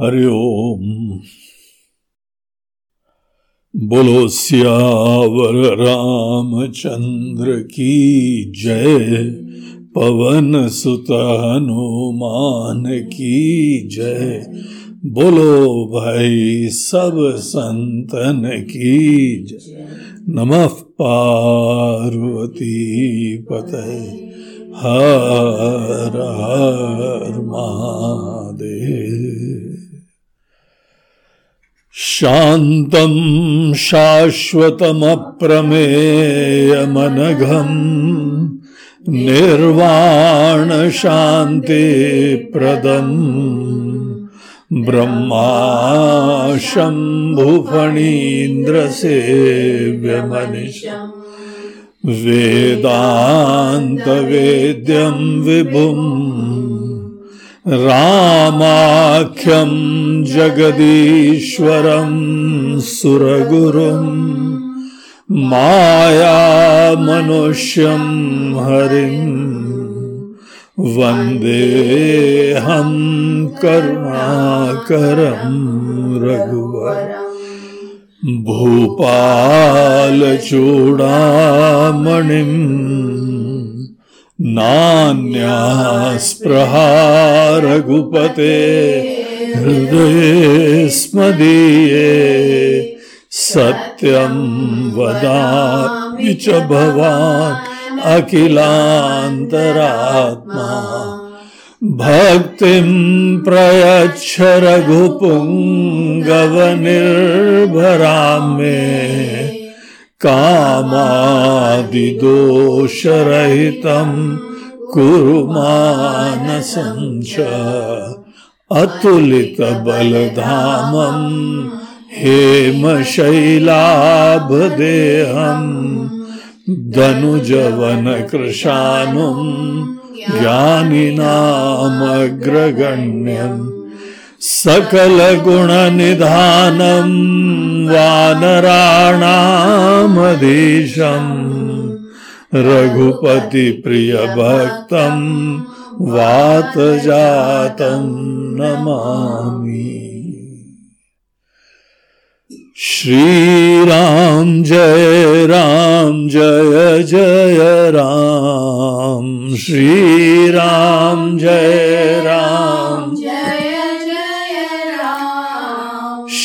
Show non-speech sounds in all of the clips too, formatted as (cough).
हरिओम बोलो, सियावर रामचंद्र की जय। पवन सुत हनुमान की जय। बोलो, भाई सब संतन की जय। नमः पार्वती पते हर हर महादेव। शान्तं शाश्वतमप्रमेयमनघम् निर्वाणशान्तिप्रदम् ब्रह्मा शम्भुफणीन्द्रसेव्यमनिशम् वेदान्तवेद्यं विभुम् रामाख्यं जगदीश्वरं सुरगुरुं मायामनुष्यं हरिं वन्देऽहं करुणाकरं रघुवर। भूपालचूडामणिम् नान्यास्पृहा रघुपते हृदये स्मदीये सत्यं वदामि च भवान् अखिलान्तरात्मा। भक्तिं प्रयच्छ रघुपुङ्गवनिर्भरां मे कामादिदोषरहितं कुरु मानसं च अतुलितबलधामं हेमशैलाभदेहं धनुजवनकृशानुं ज्ञानिनामग्रगण्यम् सकलगुणनिधानं वानराणामधीशम् रघुपतिप्रियभक्तं वातजातं नमामि। श्रीराम जय राम जय जय राम। श्रीराम जय राम।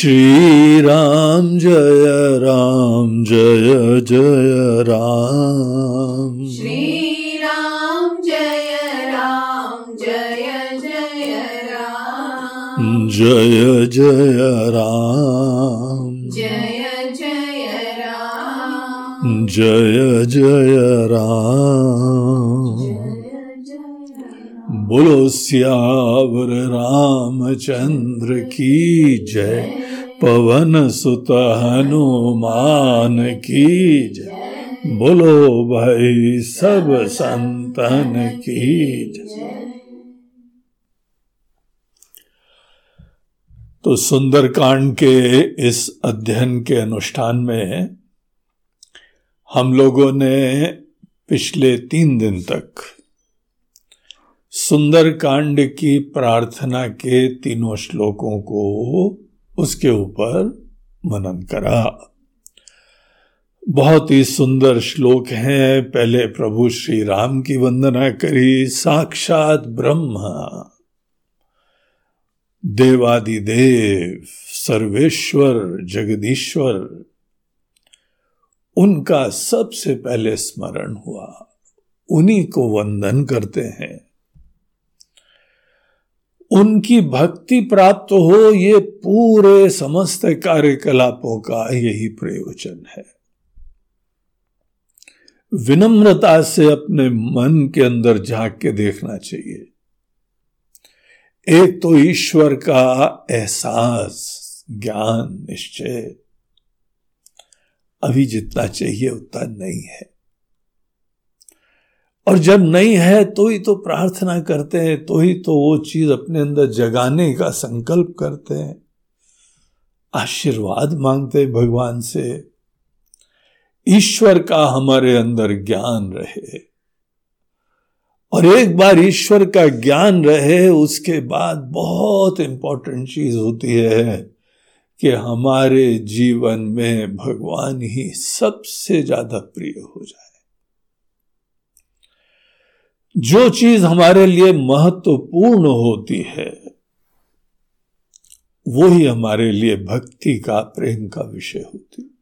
श्री राम जय राम जय जय राम। श्री राम जय राम जय जय राम। जय जय राम। जय जय राम। जय जय राम। बोलो सियावर रामचंद्र की जय। पवन सुत हनुमान की जय। बोलो भाई सब संतन की जय। तो सुंदरकांड के इस अध्ययन के अनुष्ठान में हम लोगों ने पिछले तीन दिन तक सुंदर कांड की प्रार्थना के तीनों श्लोकों को उसके ऊपर मनन करा। बहुत ही सुंदर श्लोक हैं। पहले प्रभु श्री राम की वंदना करी, साक्षात ब्रह्मा। देवादिदेव, सर्वेश्वर, जगदीश्वर, उनका सबसे पहले स्मरण हुआ। उन्हीं को वंदन करते हैं। उनकी भक्ति प्राप्त हो, ये पूरे समस्त कार्यकलापों का यही प्रयोजन है। विनम्रता से अपने मन के अंदर झाँक के देखना चाहिए। एक तो ईश्वर का एहसास, ज्ञान, निश्चय। अभी जितना चाहिए उतना नहीं है। और जब नहीं है तो ही तो प्रार्थना करते हैं तो ही तो वो चीज़ अपने अंदर जगाने का संकल्प करते हैं। आशीर्वाद मांगते भगवान से। ईश्वर का हमारे अंदर ज्ञान रहे। और एक बार ईश्वर का ज्ञान रहे, उसके बाद बहुत इंपॉर्टेंट चीज़ होती है कि हमारे जीवन में भगवान ही सबसे ज़्यादा प्रिय हो जाए। जो चीज़ हमारे लिए महत्वपूर्ण होती है, वो ही हमारे लिए भक्ति का, प्रेम का विषय होती।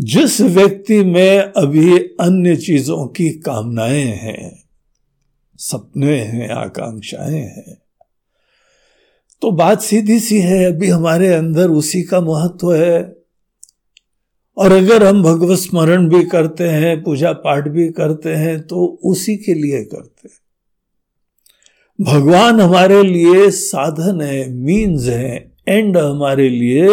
जिस व्यक्ति में अभी अन्य चीज़ों की कामनाएँ हैं, सपने हैं, आकांक्षाएँ हैं तो बात सीधी सी है, अभी हमारे अंदर उसी का महत्व है। और अगर हम भगवत स्मरण भी करते हैं, पूजा पाठ भी करते हैं तो उसी के लिए करते हैं। भगवान हमारे लिए साधन है मीन्स है एंड हमारे लिए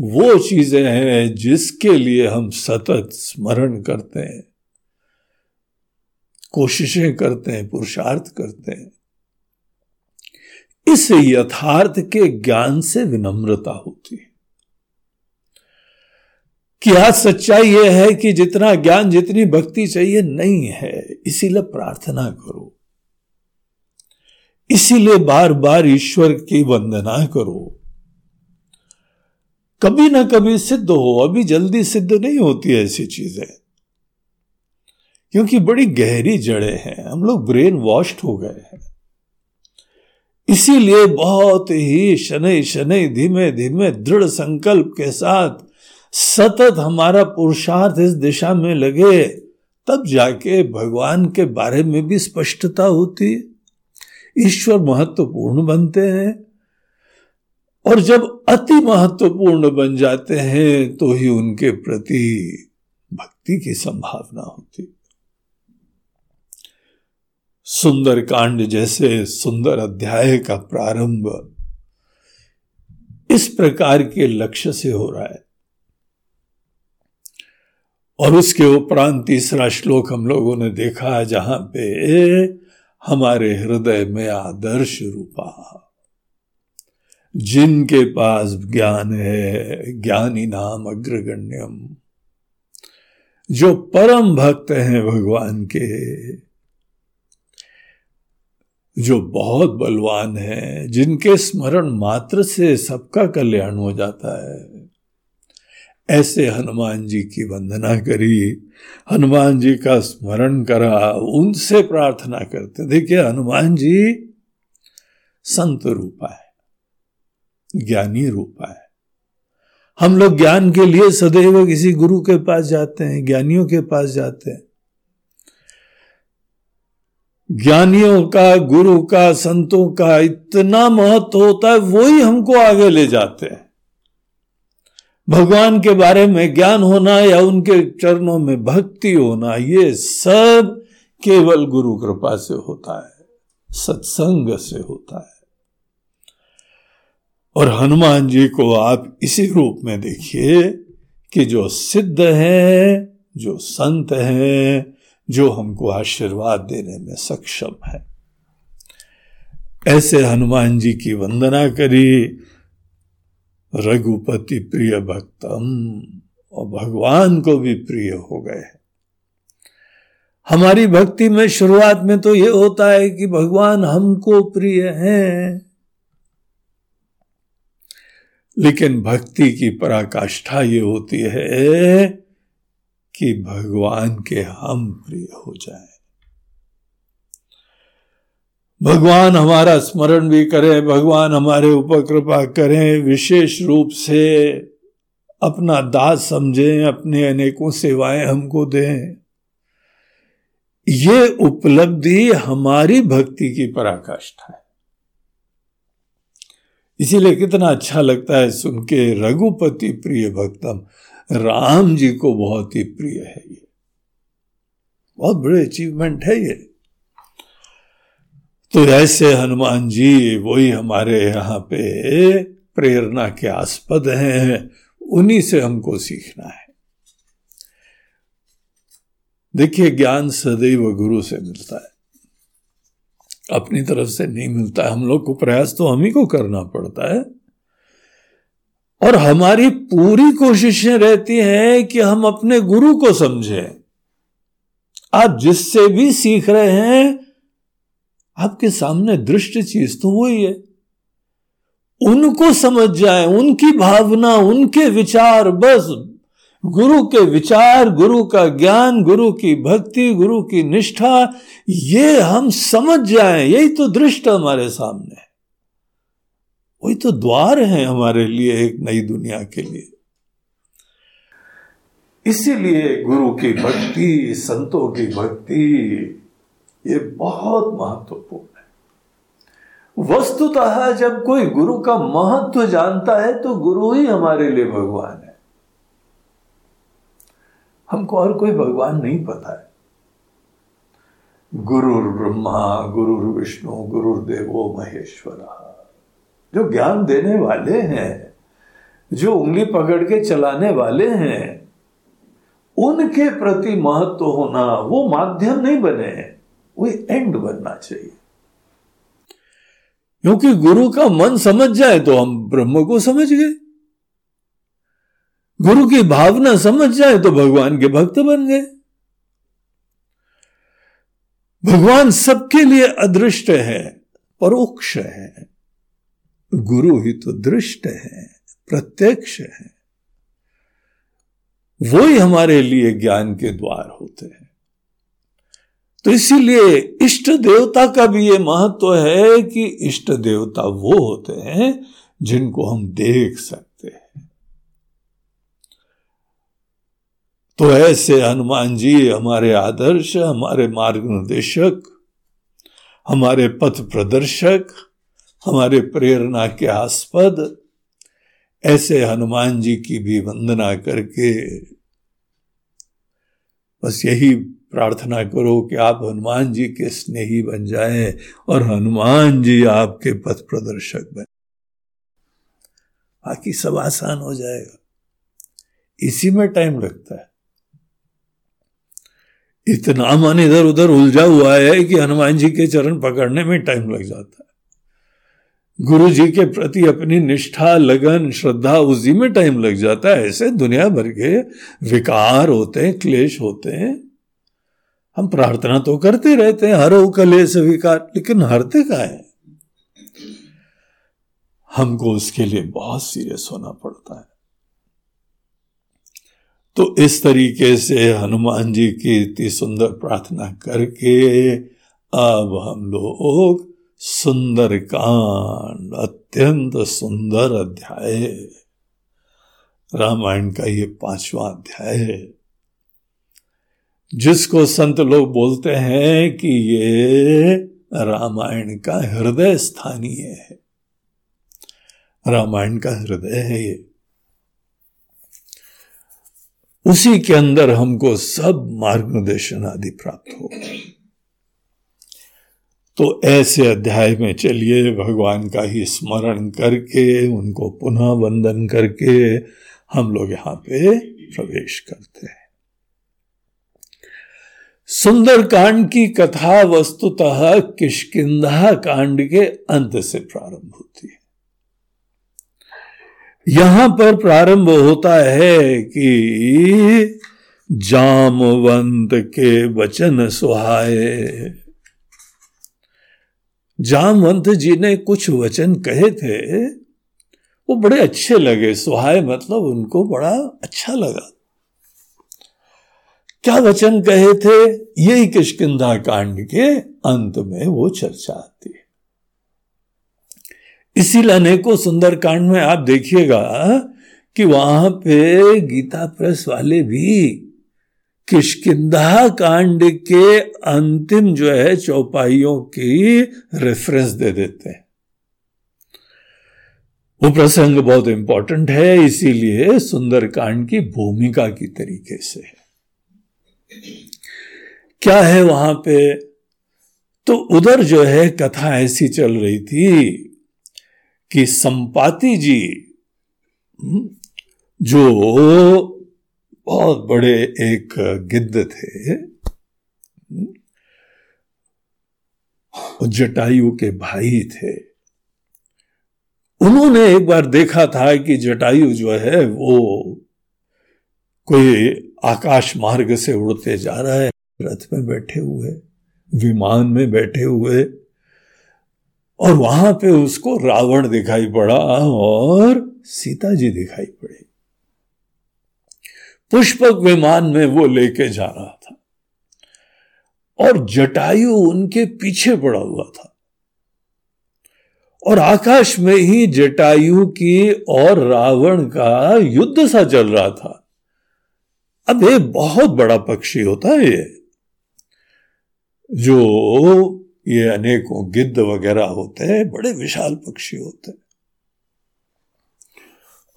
वो चीज़ें हैं जिसके लिए हम सतत स्मरण करते हैं। कोशिशें करते हैं, पुरुषार्थ करते हैं। इस यथार्थ के ज्ञान से विनम्रता होती है। कि आज सच्चाई यह है कि जितना ज्ञान, जितनी भक्ति चाहिए नहीं है? इसीलिए प्रार्थना करो। इसीलिए बार बार ईश्वर की वंदना करो। कभी ना कभी सिद्ध हो, अभी जल्दी सिद्ध नहीं होती ऐसी चीज़ें। क्योंकि बड़ी गहरी जड़ें हैं, हम लोग ब्रेन वॉश्ड हो गए हैं। इसीलिए बहुत ही शनि शनि, धीमे धीमे, दृढ़ संकल्प के साथ सतत हमारा पुरुषार्थ इस दिशा में लगे, तब जाके भगवान के बारे में भी स्पष्टता होती ईश्वर महत्वपूर्ण बनते हैं। और जब अति महत्वपूर्ण बन जाते हैं तो ही उनके प्रति भक्ति की संभावना होती। सुंदर कांड जैसे सुंदर अध्याय का प्रारंभ इस प्रकार के लक्ष्य से हो रहा है। और उसके उपरांत तीसरा श्लोक हम लोगों ने देखा है जहाँ पे हमारे हृदय में आदर्श रूपा। जिनके पास ज्ञान है, ज्ञानी नाम अग्रगण्यम। जो परम भक्त हैं भगवान के, जो बहुत बलवान है, जिनके स्मरण मात्र से सबका कल्याण हो जाता है। ऐसे हनुमान जी की वंदना करी, हनुमान जी का स्मरण करा, उनसे प्रार्थना करते। देखिए, हनुमान जी संत रूपा है ज्ञानी रूपा है हम लोग ज्ञान के लिए सदैव किसी गुरु के पास जाते हैं, ज्ञानियों के पास जाते हैं। ज्ञानियों का, गुरु का, संतों का इतना महत्व होता है वही हमको आगे ले जाते हैं। भगवान के बारे में ज्ञान होना या उनके चरणों में भक्ति होना, ये सब केवल गुरु कृपा से होता है, सत्संग से होता है। और हनुमान जी को आप इसी रूप में देखिए कि जो सिद्ध है, जो संत है, जो हमको आशीर्वाद देने में सक्षम है। ऐसे हनुमान जी की वंदना करी रघुपति प्रिय भक्तम, और भगवान को भी प्रिय हो गए हमारी भक्ति में शुरुआत में तो ये होता है कि भगवान हमको प्रिय हैं, लेकिन भक्ति की पराकाष्ठा ये होती है कि भगवान के हम प्रिय हो जाए। भगवान हमारा स्मरण भी करें, भगवान हमारे ऊपर कृपा करें, विशेष रूप से अपना दास समझें, अपने अनेकों सेवाएँ हमको दें। ये उपलब्धि हमारी भक्ति की पराकाष्ठा है। इसीलिए कितना अच्छा लगता है सुन के, रघुपति प्रिय भक्तम, राम जी को बहुत ही प्रिय है ये। बहुत बड़े अचीवमेंट है ये। तो ऐसे हनुमान जी वही हमारे यहाँ पे प्रेरणा के आस्पद हैं। उन्हीं से हमको सीखना है। देखिए, ज्ञान सदैव गुरु से मिलता है। अपनी तरफ़ से नहीं मिलता है। हम लोग को प्रयास तो हम ही को करना पड़ता है। और हमारी पूरी कोशिशें रहती हैं कि हम अपने गुरु को समझें। आप जिससे भी सीख रहे हैं आपके सामने दृष्ट चीज़ तो वही है। उनको समझ जाए, उनकी भावना, उनके विचार, बस गुरु के विचार, गुरु का ज्ञान, गुरु की भक्ति, गुरु की निष्ठा, ये हम समझ जाए, यही तो दृष्ट हमारे सामने है। वही तो द्वार है हमारे लिए एक नई दुनिया के लिए। इसीलिए गुरु की भक्ति, संतों की भक्ति ये बहुत महत्वपूर्ण है। वस्तुतः जब कोई गुरु का महत्व जानता है तो गुरु ही हमारे लिए भगवान है। हमको और कोई भगवान नहीं पता है। गुरु ब्रह्मा गुरु विष्णु गुरु देवो महेश्वर, जो ज्ञान देने वाले हैं, जो उंगली पकड़ के चलाने वाले हैं, उनके प्रति महत्व होना वो माध्यम नहीं बने वो एंड बनना चाहिए। क्योंकि गुरु का मन समझ जाए तो हम ब्रह्म को समझ गए। गुरु की भावना समझ जाए तो भगवान के भक्त बन गए। भगवान सबके लिए अदृष्ट है, परोक्ष है। गुरु ही तो दृष्ट है, प्रत्यक्ष है। वो ही हमारे लिए ज्ञान के द्वार होते हैं। तो इसीलिए इष्ट देवता का भी ये महत्व है कि इष्ट देवता वो होते हैं जिनको हम देख सकते हैं। तो ऐसे हनुमान जी हमारे आदर्श, हमारे मार्ग निर्देशक हमारे पथ प्रदर्शक, हमारे प्रेरणा के आस्पद, ऐसे हनुमान जी की भी वंदना करके बस यही प्रार्थना करो कि आप हनुमान जी के स्नेही बन जाएँ और हनुमान जी आपके पथ प्रदर्शक बने। बाकी सब आसान हो जाएगा। इसी में टाइम लगता है। इतना मन इधर उधर उलझा हुआ है कि हनुमान जी के चरण पकड़ने में टाइम लग जाता है। गुरु जी के प्रति अपनी निष्ठा, लगन, श्रद्धा उसी में टाइम लग जाता है। ऐसे दुनिया भर के विकार होते हैं, क्लेश होते हैं। हम प्रार्थना तो करते रहते हैं, हर कले स्वीकार, लेकिन हरते का है? हमको उसके लिए बहुत सीरियस होना पड़ता है। तो इस तरीके से हनुमान जी की इतनी सुंदर प्रार्थना करके अब हम लोग सुंदर कांड अत्यंत सुंदर अध्याय। रामायण का ये पांचवा अध्याय है। जिसको संत लोग बोलते हैं कि ये रामायण का हृदय स्थानीय है। रामायण का हृदय है ये। उसी के अंदर हमको सब मार्गदर्शन आदि प्राप्त हो। तो ऐसे अध्याय में चलिए, भगवान का ही स्मरण करके, उनको पुनः वंदन करके हम लोग यहाँ पे प्रवेश करते हैं। सुंदर कांड की कथा वस्तुतः किशकिंधा कांड के अंत से प्रारंभ होती है। यहाँ पर प्रारंभ होता है कि जामवंत के वचन सुहाए। जामवंत जी ने कुछ वचन कहे थे, वो बड़े अच्छे लगे। सुहाय मतलब उनको बड़ा अच्छा लगा। क्या वचन कहे थे? यही किशकिंधा कांड के अंत में वो चर्चा आती है। इसीलिए अनेकों सुंदर कांड में आप देखिएगा कि वहाँ पे गीता प्रेस वाले भी किशकिंधा कांड के अंतिम जो है चौपाइयों की रेफरेंस दे देते हैं। वो प्रसंग बहुत इंपॉर्टेंट है, इसीलिए सुंदर कांड की भूमिका की तरीके से। है क्या है वहाँ पे? तो उधर जो है कथा ऐसी चल रही थी कि संपाति जी हम्म, जो बहुत बड़े एक गिद्ध थे हम्म, जटायु के भाई थे उन्होंने एक बार देखा था कि जटायु जो है वो कोई आकाश मार्ग से उड़ते जा रहा है, रथ में बैठे हुए, विमान में बैठे हुए। और वहाँ पे उसको रावण दिखाई पड़ा और सीता जी दिखाई पड़ी। पुष्पक विमान में वो लेके जा रहा था और जटायु उनके पीछे पड़ा हुआ था। और आकाश में ही जटायु की और रावण का युद्ध सा चल रहा था। अब ये बहुत बड़ा पक्षी होता है ये, जो ये अनेकों गिद्ध वगैरह होते हैं, बड़े विशाल पक्षी होते हैं।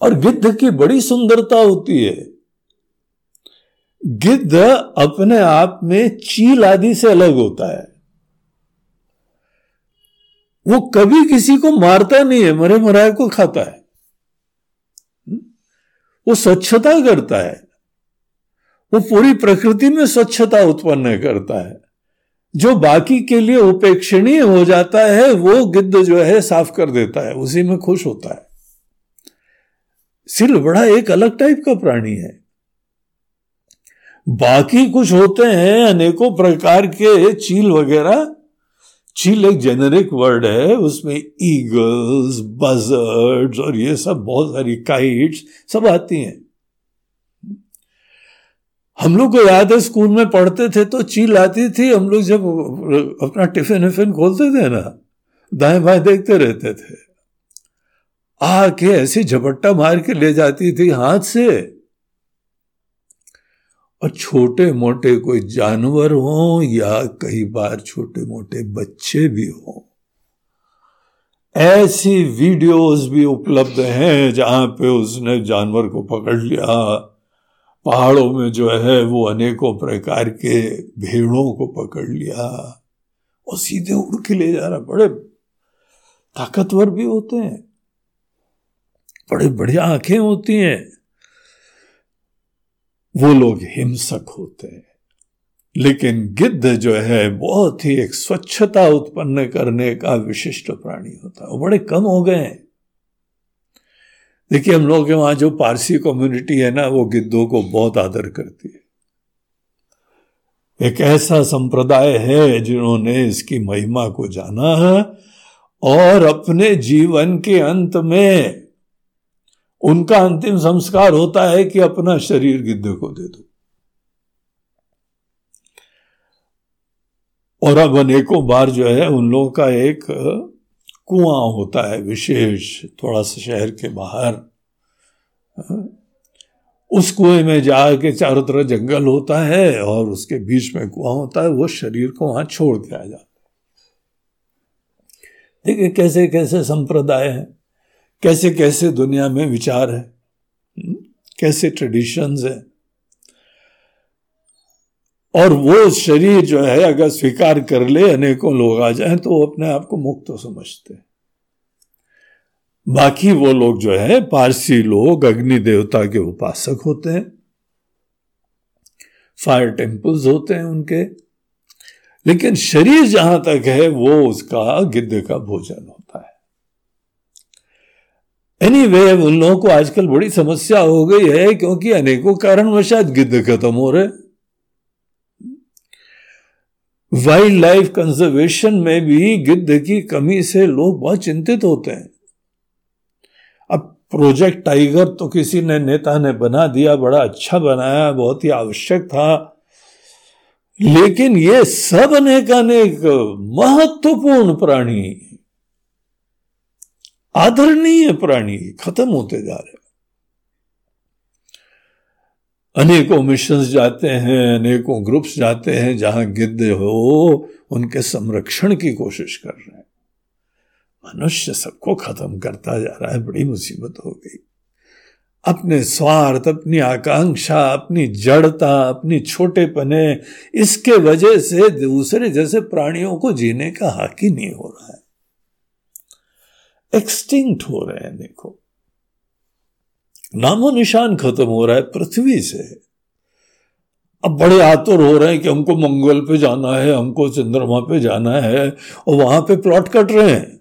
और गिद्ध की बड़ी सुंदरता होती है। गिद्ध अपने आप में चील आदि से अलग होता है। वो कभी किसी को मारता नहीं है, मरे मराए को खाता है। वो स्वच्छता करता है। वो पूरी प्रकृति में स्वच्छता उत्पन्न करता है। जो बाकी के लिए उपेक्षणीय हो जाता है, वो गिद्ध जो है साफ़ कर देता है, उसी में खुश होता है। सिर बड़ा एक अलग टाइप का प्राणी है। बाकी कुछ होते हैं, अनेकों प्रकार के चील वगैरह। चील एक जेनेरिक वर्ड है, उसमें ईगल्स बजर्ड्स और ये सब बहुत सारी काइट्स सब आती हैं। हम लोग को याद है, स्कूल में पढ़ते थे तो चील आती थी, हम लोग जब अपना टिफ़िन विफिन खोलते थे ना, दाएँ बाएँ देखते रहते थे। आके ऐसे झपट्टा मार के ले जाती थी हाथ से। और छोटे मोटे कोई जानवर हो या कई बार छोटे मोटे बच्चे भी हो, ऐसी वीडियोस भी उपलब्ध हैं जहाँ पे उसने जानवर को पकड़ लिया। पहाड़ों में जो है वो अनेकों प्रकार के भेड़ों को पकड़ लिया और सीधे उड़ के ले जा रहा। बड़े ताकतवर भी होते हैं। बड़े बढ़िया आँखें होती हैं। वो लोग हिंसक होते हैं। लेकिन गिद्ध जो है बहुत ही एक स्वच्छता उत्पन्न करने का विशिष्ट प्राणी होता है। वो बड़े कम हो गए हैं। देखिए, हम लोग के वहाँ जो पारसी कम्युनिटी है ना, वो गिद्धों को बहुत आदर करती है। एक ऐसा संप्रदाय है जिन्होंने इसकी महिमा को जाना है और अपने जीवन के अंत में उनका अंतिम संस्कार होता है कि अपना शरीर गिद्ध को दे दो। और अब अनेकों बार जो है उन लोगों का एक कुआँ होता है विशेष थोड़ा सा शहर के बाहर। उस कुएँ में जाके चारों तरफ़ जंगल होता है और उसके बीच में कुआँ होता है वो शरीर को वहाँ छोड़ के आ जाता है। देखिए कैसे कैसे संप्रदाय है कैसे कैसे दुनिया में विचार है हम्म, कैसे ट्रेडिशंस है। और वो शरीर जो है, अगर स्वीकार कर ले, अनेकों लोग आ जाएँ तो वो अपने आप को मुक्त तो समझते हैं। बाकी वो लोग जो है, पारसी लोग, अग्नि देवता के उपासक होते हैं। फायर टेम्पल्स होते हैं उनके। लेकिन शरीर जहाँ तक है, वो उसका गिद्ध का भोजन होता है। एनी वे उन लोगों को आजकल बड़ी समस्या हो गई है, क्योंकि अनेकों कारण शायद गिद्ध खत्म हो रहे वाइल्ड लाइफ कंजर्वेशन में भी गिद्ध की कमी से लोग बहुत चिंतित होते हैं। अब प्रोजेक्ट टाइगर तो किसी ने, नेता ने बना दिया, बड़ा अच्छा बनाया, बहुत ही आवश्यक था। लेकिन ये सब अनेक अनेक महत्वपूर्ण प्राणी, आदरणीय प्राणी खत्म होते जा रहे अनेकों मिशन जाते हैं, अनेकों ग्रुप्स जाते हैं जहाँ गिद्ध हो, उनके संरक्षण की कोशिश कर रहे हैं। मनुष्य सबको खत्म करता जा रहा है, बड़ी मुसीबत हो गई। अपने स्वार्थ, अपनी आकांक्षा, अपनी जड़ता, अपनी छोटे पने इसके वजह से दूसरे जैसे प्राणियों को जीने का हक ही नहीं हो रहा है। एक्सटिंक्ट हो रहे हैं, देखो। नामो निशान खत्म हो रहा है, पृथ्वी से। अब बड़े आतुर हो रहे हैं कि हमको मंगल पे जाना है, हमको चंद्रमा पे जाना है, और वहाँ पे प्लॉट कट रहे हैं।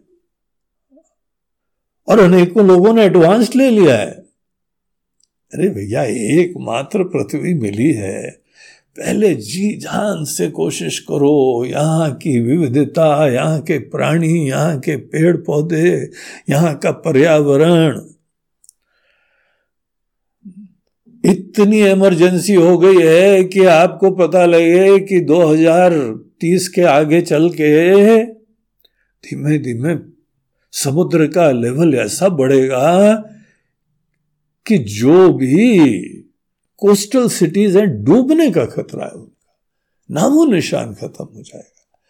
और अनेकों लोगों ने एडवांस ले लिया है। अरे भैया, एकमात्र पृथ्वी मिली है। पहले जी जान से कोशिश करो, यहाँ की विविधता, यहाँ के प्राणी, यहाँ के पेड़ पौधे यहाँ का पर्यावरण। इतनी इमरजेंसी हो गई है कि आपको पता लगे कि 2030 के आगे चल के धीमे धीमे समुद्र का लेवल ऐसा बढ़ेगा कि जो भी कोस्टल सिटीज़ हैं, डूबने का खतरा है उनका। नामो निशान खत्म हो जाएगा।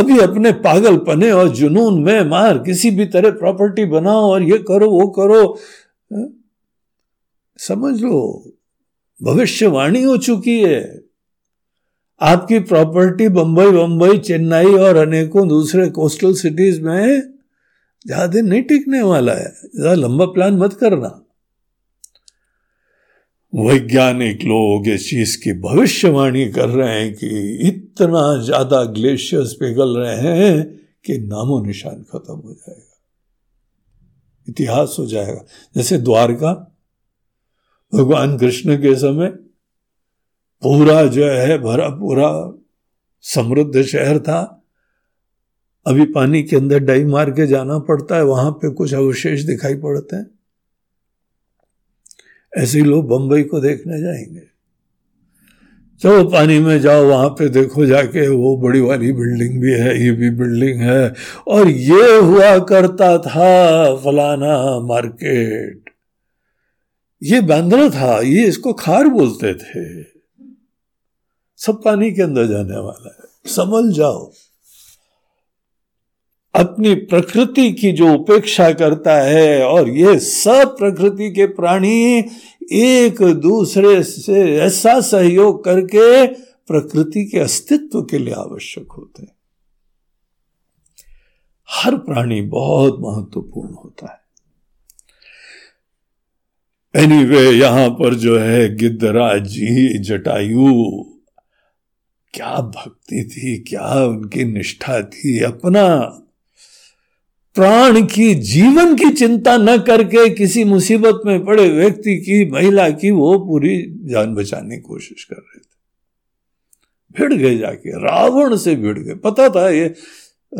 अभी अपने पागलपने और जुनून में मार, किसी भी तरह प्रॉपर्टी बनाओ और ये करो, वो करो? समझ लो, भविष्यवाणी हो चुकी है। आपकी प्रॉपर्टी बंबई बंबई, चेन्नई और अनेकों दूसरे कोस्टल सिटीज़ में ज़्यादा नहीं टिकने वाला है। ज़्यादा लंबा प्लान मत करना। वैज्ञानिक लोग इस चीज़ की भविष्यवाणी कर रहे हैं कि इतना ज़्यादा ग्लेशियर्स पिघल रहे हैं कि नामो निशान खत्म हो जाएगा। इतिहास हो जाएगा। जैसे द्वारका भगवान कृष्ण के समय पूरा जो है, भरा पूरा समृद्ध शहर था। अभी पानी के अंदर डाई मार के जाना पड़ता है, वहाँ पे कुछ अवशेष दिखाई पड़ते हैं। ऐसे लोग बंबई को देखने जाएँगे। चलो पानी में जाओ, वहाँ पे देखो जाके वो बड़ी वाली बिल्डिंग भी है, ये भी बिल्डिंग है। और ये हुआ करता था फलाना मार्केट। ये बांद्रा था, ये इसको खार बोलते थे। सब पानी के अंदर जाने वाला है। समझ जाओ। अपनी प्रकृति की जो उपेक्षा करता है और ये सब प्रकृति के प्राणी एक दूसरे से ऐसा सहयोग करके प्रकृति के अस्तित्व के लिए आवश्यक होते हैं। हर प्राणी बहुत महत्वपूर्ण होता है। एनीवे anyway, यहाँ पर जो है गिद्धराज जी जटायु क्या भक्ति थी क्या उनकी निष्ठा थी अपना प्राण की जीवन की चिंता न करके किसी मुसीबत में पड़े व्यक्ति की महिला की वो पूरी जान बचाने की कोशिश कर रहे थे। भिड़ गए जाके रावण से भिड़ गए। पता था ये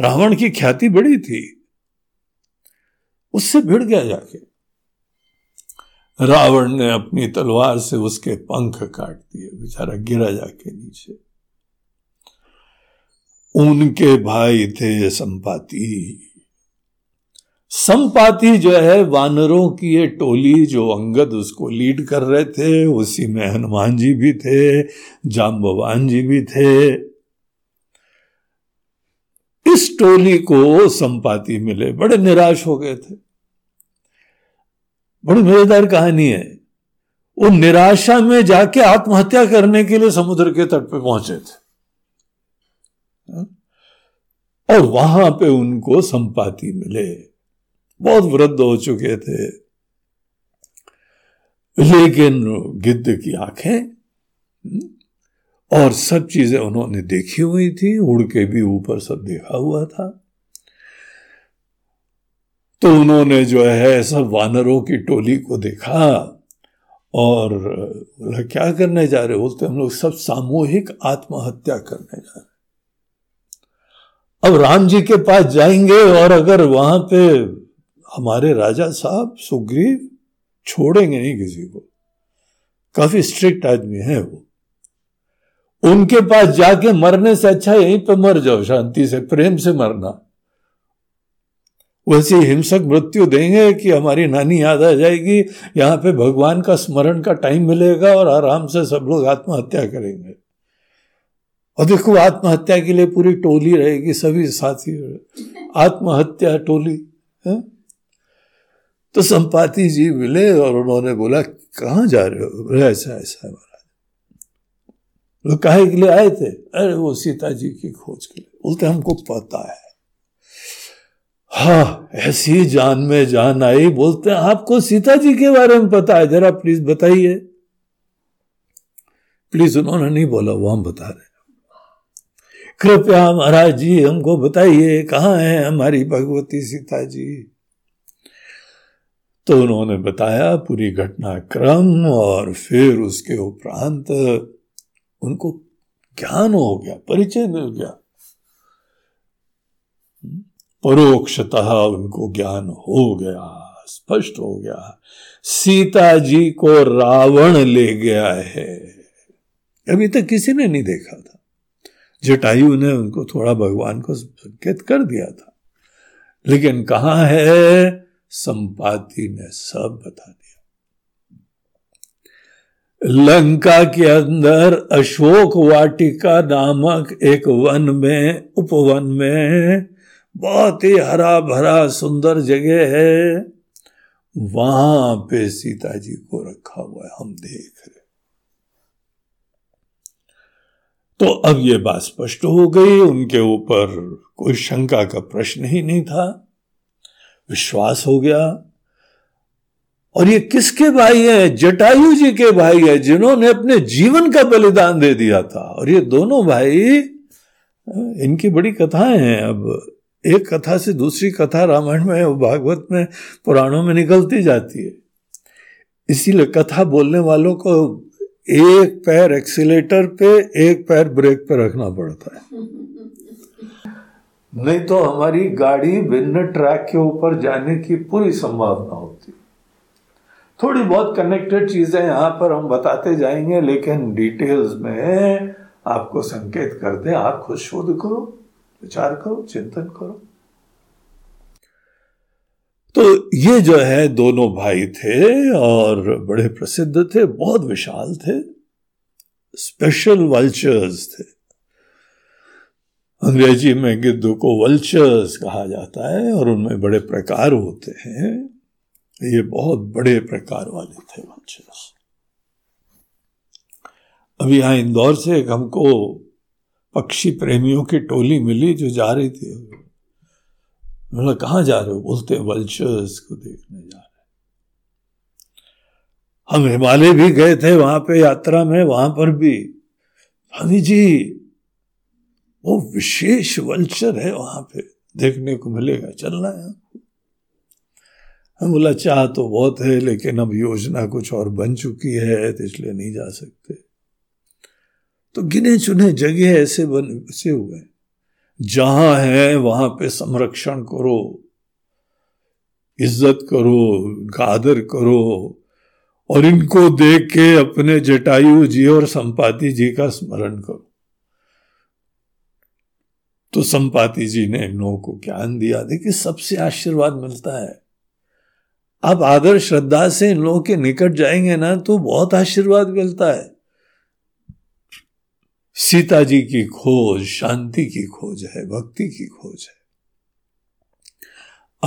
रावण की ख्याति बड़ी थी। उससे भिड़ गया जाके। रावण ने अपनी तलवार से उसके पंख काट दिए, बेचारा गिरा जाके नीचे। उनके भाई थे संपाति। संपाति जो है, वानरों की ये टोली जो अंगद उसको लीड कर रहे थे, उसी में हनुमान जी भी थे, जाम्बवान जी भी थे। इस टोली को संपाति मिले, बड़े निराश हो गए थे। बड़ी मज़ेदार कहानी है। वो निराशा में जाके आत्महत्या करने के लिए समुद्र के तट पे पहुँचे थे। और वहाँ पे उनको संपाति मिले। बहुत वृद्ध हो चुके थे। लेकिन गिद्ध की आँखें हम्म, और सब चीज़ें उन्होंने देखी हुई थी। उड़ के भी ऊपर सब देखा हुआ था। तो उन्होंने जो है सब वानरों की टोली को देखा और क्या करने जा रहे बोलते हम लोग सब सामूहिक आत्महत्या करने जा रहे अब राम जी के पास जाएँगे और अगर वहाँ पे हमारे राजा साहब सुग्रीव छोड़ेंगे नहीं किसी को। काफ़ी स्ट्रिक्ट आदमी है वो। उनके पास जाके मरने से अच्छा यहीं पे मर जाओ, शांति से, प्रेम से मरना। वैसी हिंसक मृत्यु देंगे कि हमारी नानी याद आ जाएगी। यहाँ पे भगवान का स्मरण का टाइम मिलेगा और आराम से सब लोग आत्महत्या करेंगे। और देखो, आत्महत्या के लिए पूरी टोली रहेगी, सभी साथी। आत्महत्या टोली, है? तो संपाति जी मिले और उन्होंने बोला, कहाँ जा रहे हो? बोले, ऐसा ऐसा महाराज। लोग कहे के लिए आए थे? अरे, वो सीता जी की खोज के लिए। बोलते, हमको पता है। हाँ ऐसी जान में जान आई, बोलते हैं, आपको सीता जी के बारे में पता है, जरा प्लीज़ बताइए। प्लीज़ उन्होंने नहीं बोला, वो हम बता रहे कृपया महाराज जी, हमको बताइए, कहाँ है हमारी भगवती सीता जी तो उन्होंने बताया, पूरी घटनाक्रम और फिर उसके उपरांत उनको ज्ञान हो गया, परिचय मिल गया। परोक्षतः उनको ज्ञान हो गया, स्पष्ट हो गया। सीता जी को रावण ले गया है। अभी तक किसी ने नहीं देखा था। जटायु ने उनको थोड़ा भगवान को संकेत कर दिया था। लेकिन कहा है? संपाति ने सब बता दिया। लंका के अंदर अशोक वाटिका नामक एक वन में, उपवन में बहुत ही हरा भरा सुंदर जगह है। वहाँ पे सीता जी को रखा हुआ है, हम देख रहे तो अब ये बात स्पष्ट हो गई, उनके ऊपर कोई शंका का प्रश्न ही नहीं था। विश्वास हो गया। और ये किसके भाई हैं? जटायु जी के भाई है, जिन्होंने अपने जीवन का बलिदान दे दिया था। और ये दोनों भाई, इनकी बड़ी कथाएँ हैं अब। एक कथा से दूसरी कथा रामायण में भागवत में पुराणों में निकलती जाती है। इसीलिए कथा बोलने वालों को एक पैर एक्सीटर पे, एक पैर ब्रेक पे रखना पड़ता है। नहीं तो हमारी गाड़ी भिन्न ट्रैक के ऊपर जाने की पूरी संभावना होती। थोड़ी बहुत कनेक्टेड चीज़ें यहाँ पर हम बताते जाएँगे, लेकिन डिटेल्स में आपको संकेत कर दे, आप खुद शोध करो। विचार करो, चिंतन करो। तो ये जो है, दोनों भाई थे और बड़े प्रसिद्ध थे, बहुत विशाल थे स्पेशल वल्चर्स थे। अंग्रेज़ी में गिद्ध को वल्चर्स कहा जाता है और उनमें बड़े प्रकार होते हैं। ये बहुत बड़े प्रकार वाले थे वल्चर्स अभी यहाँ इंदौर से हमको पक्षी प्रेमियों की टोली मिली जो जा रही थी। बोला, कहाँ जा रहे हो? बोलते वल्चर्स को देखने जा रहे हम हिमालय भी गए थे, वहाँ पे यात्रा में, वहाँ पर भी। हमी जी, वो विशेष वल्चर है वहाँ पे, देखने को मिलेगा, चलना है हम बोला, चाह तो बहुत है, लेकिन अब योजना कुछ और बन चुकी है तो इसलिए नहीं जा सकते। तो गिने चुने जगह ऐसे बन बसे हुए। जहाँ है, वहाँ पे संरक्षण करो, इज़्ज़त करो उनका आदर करो, और इनको देख के अपने जटायु जी और संपाति जी का स्मरण करो। तो संपाति जी ने लोगों को ज्ञान दिया। देखिए, सबसे आशीर्वाद मिलता है। आप आदर श्रद्धा से इन लोगों के निकट जाएँगे ना तो बहुत आशीर्वाद मिलता है। सीता जी की खोज, शांति की खोज है, भक्ति की खोज है।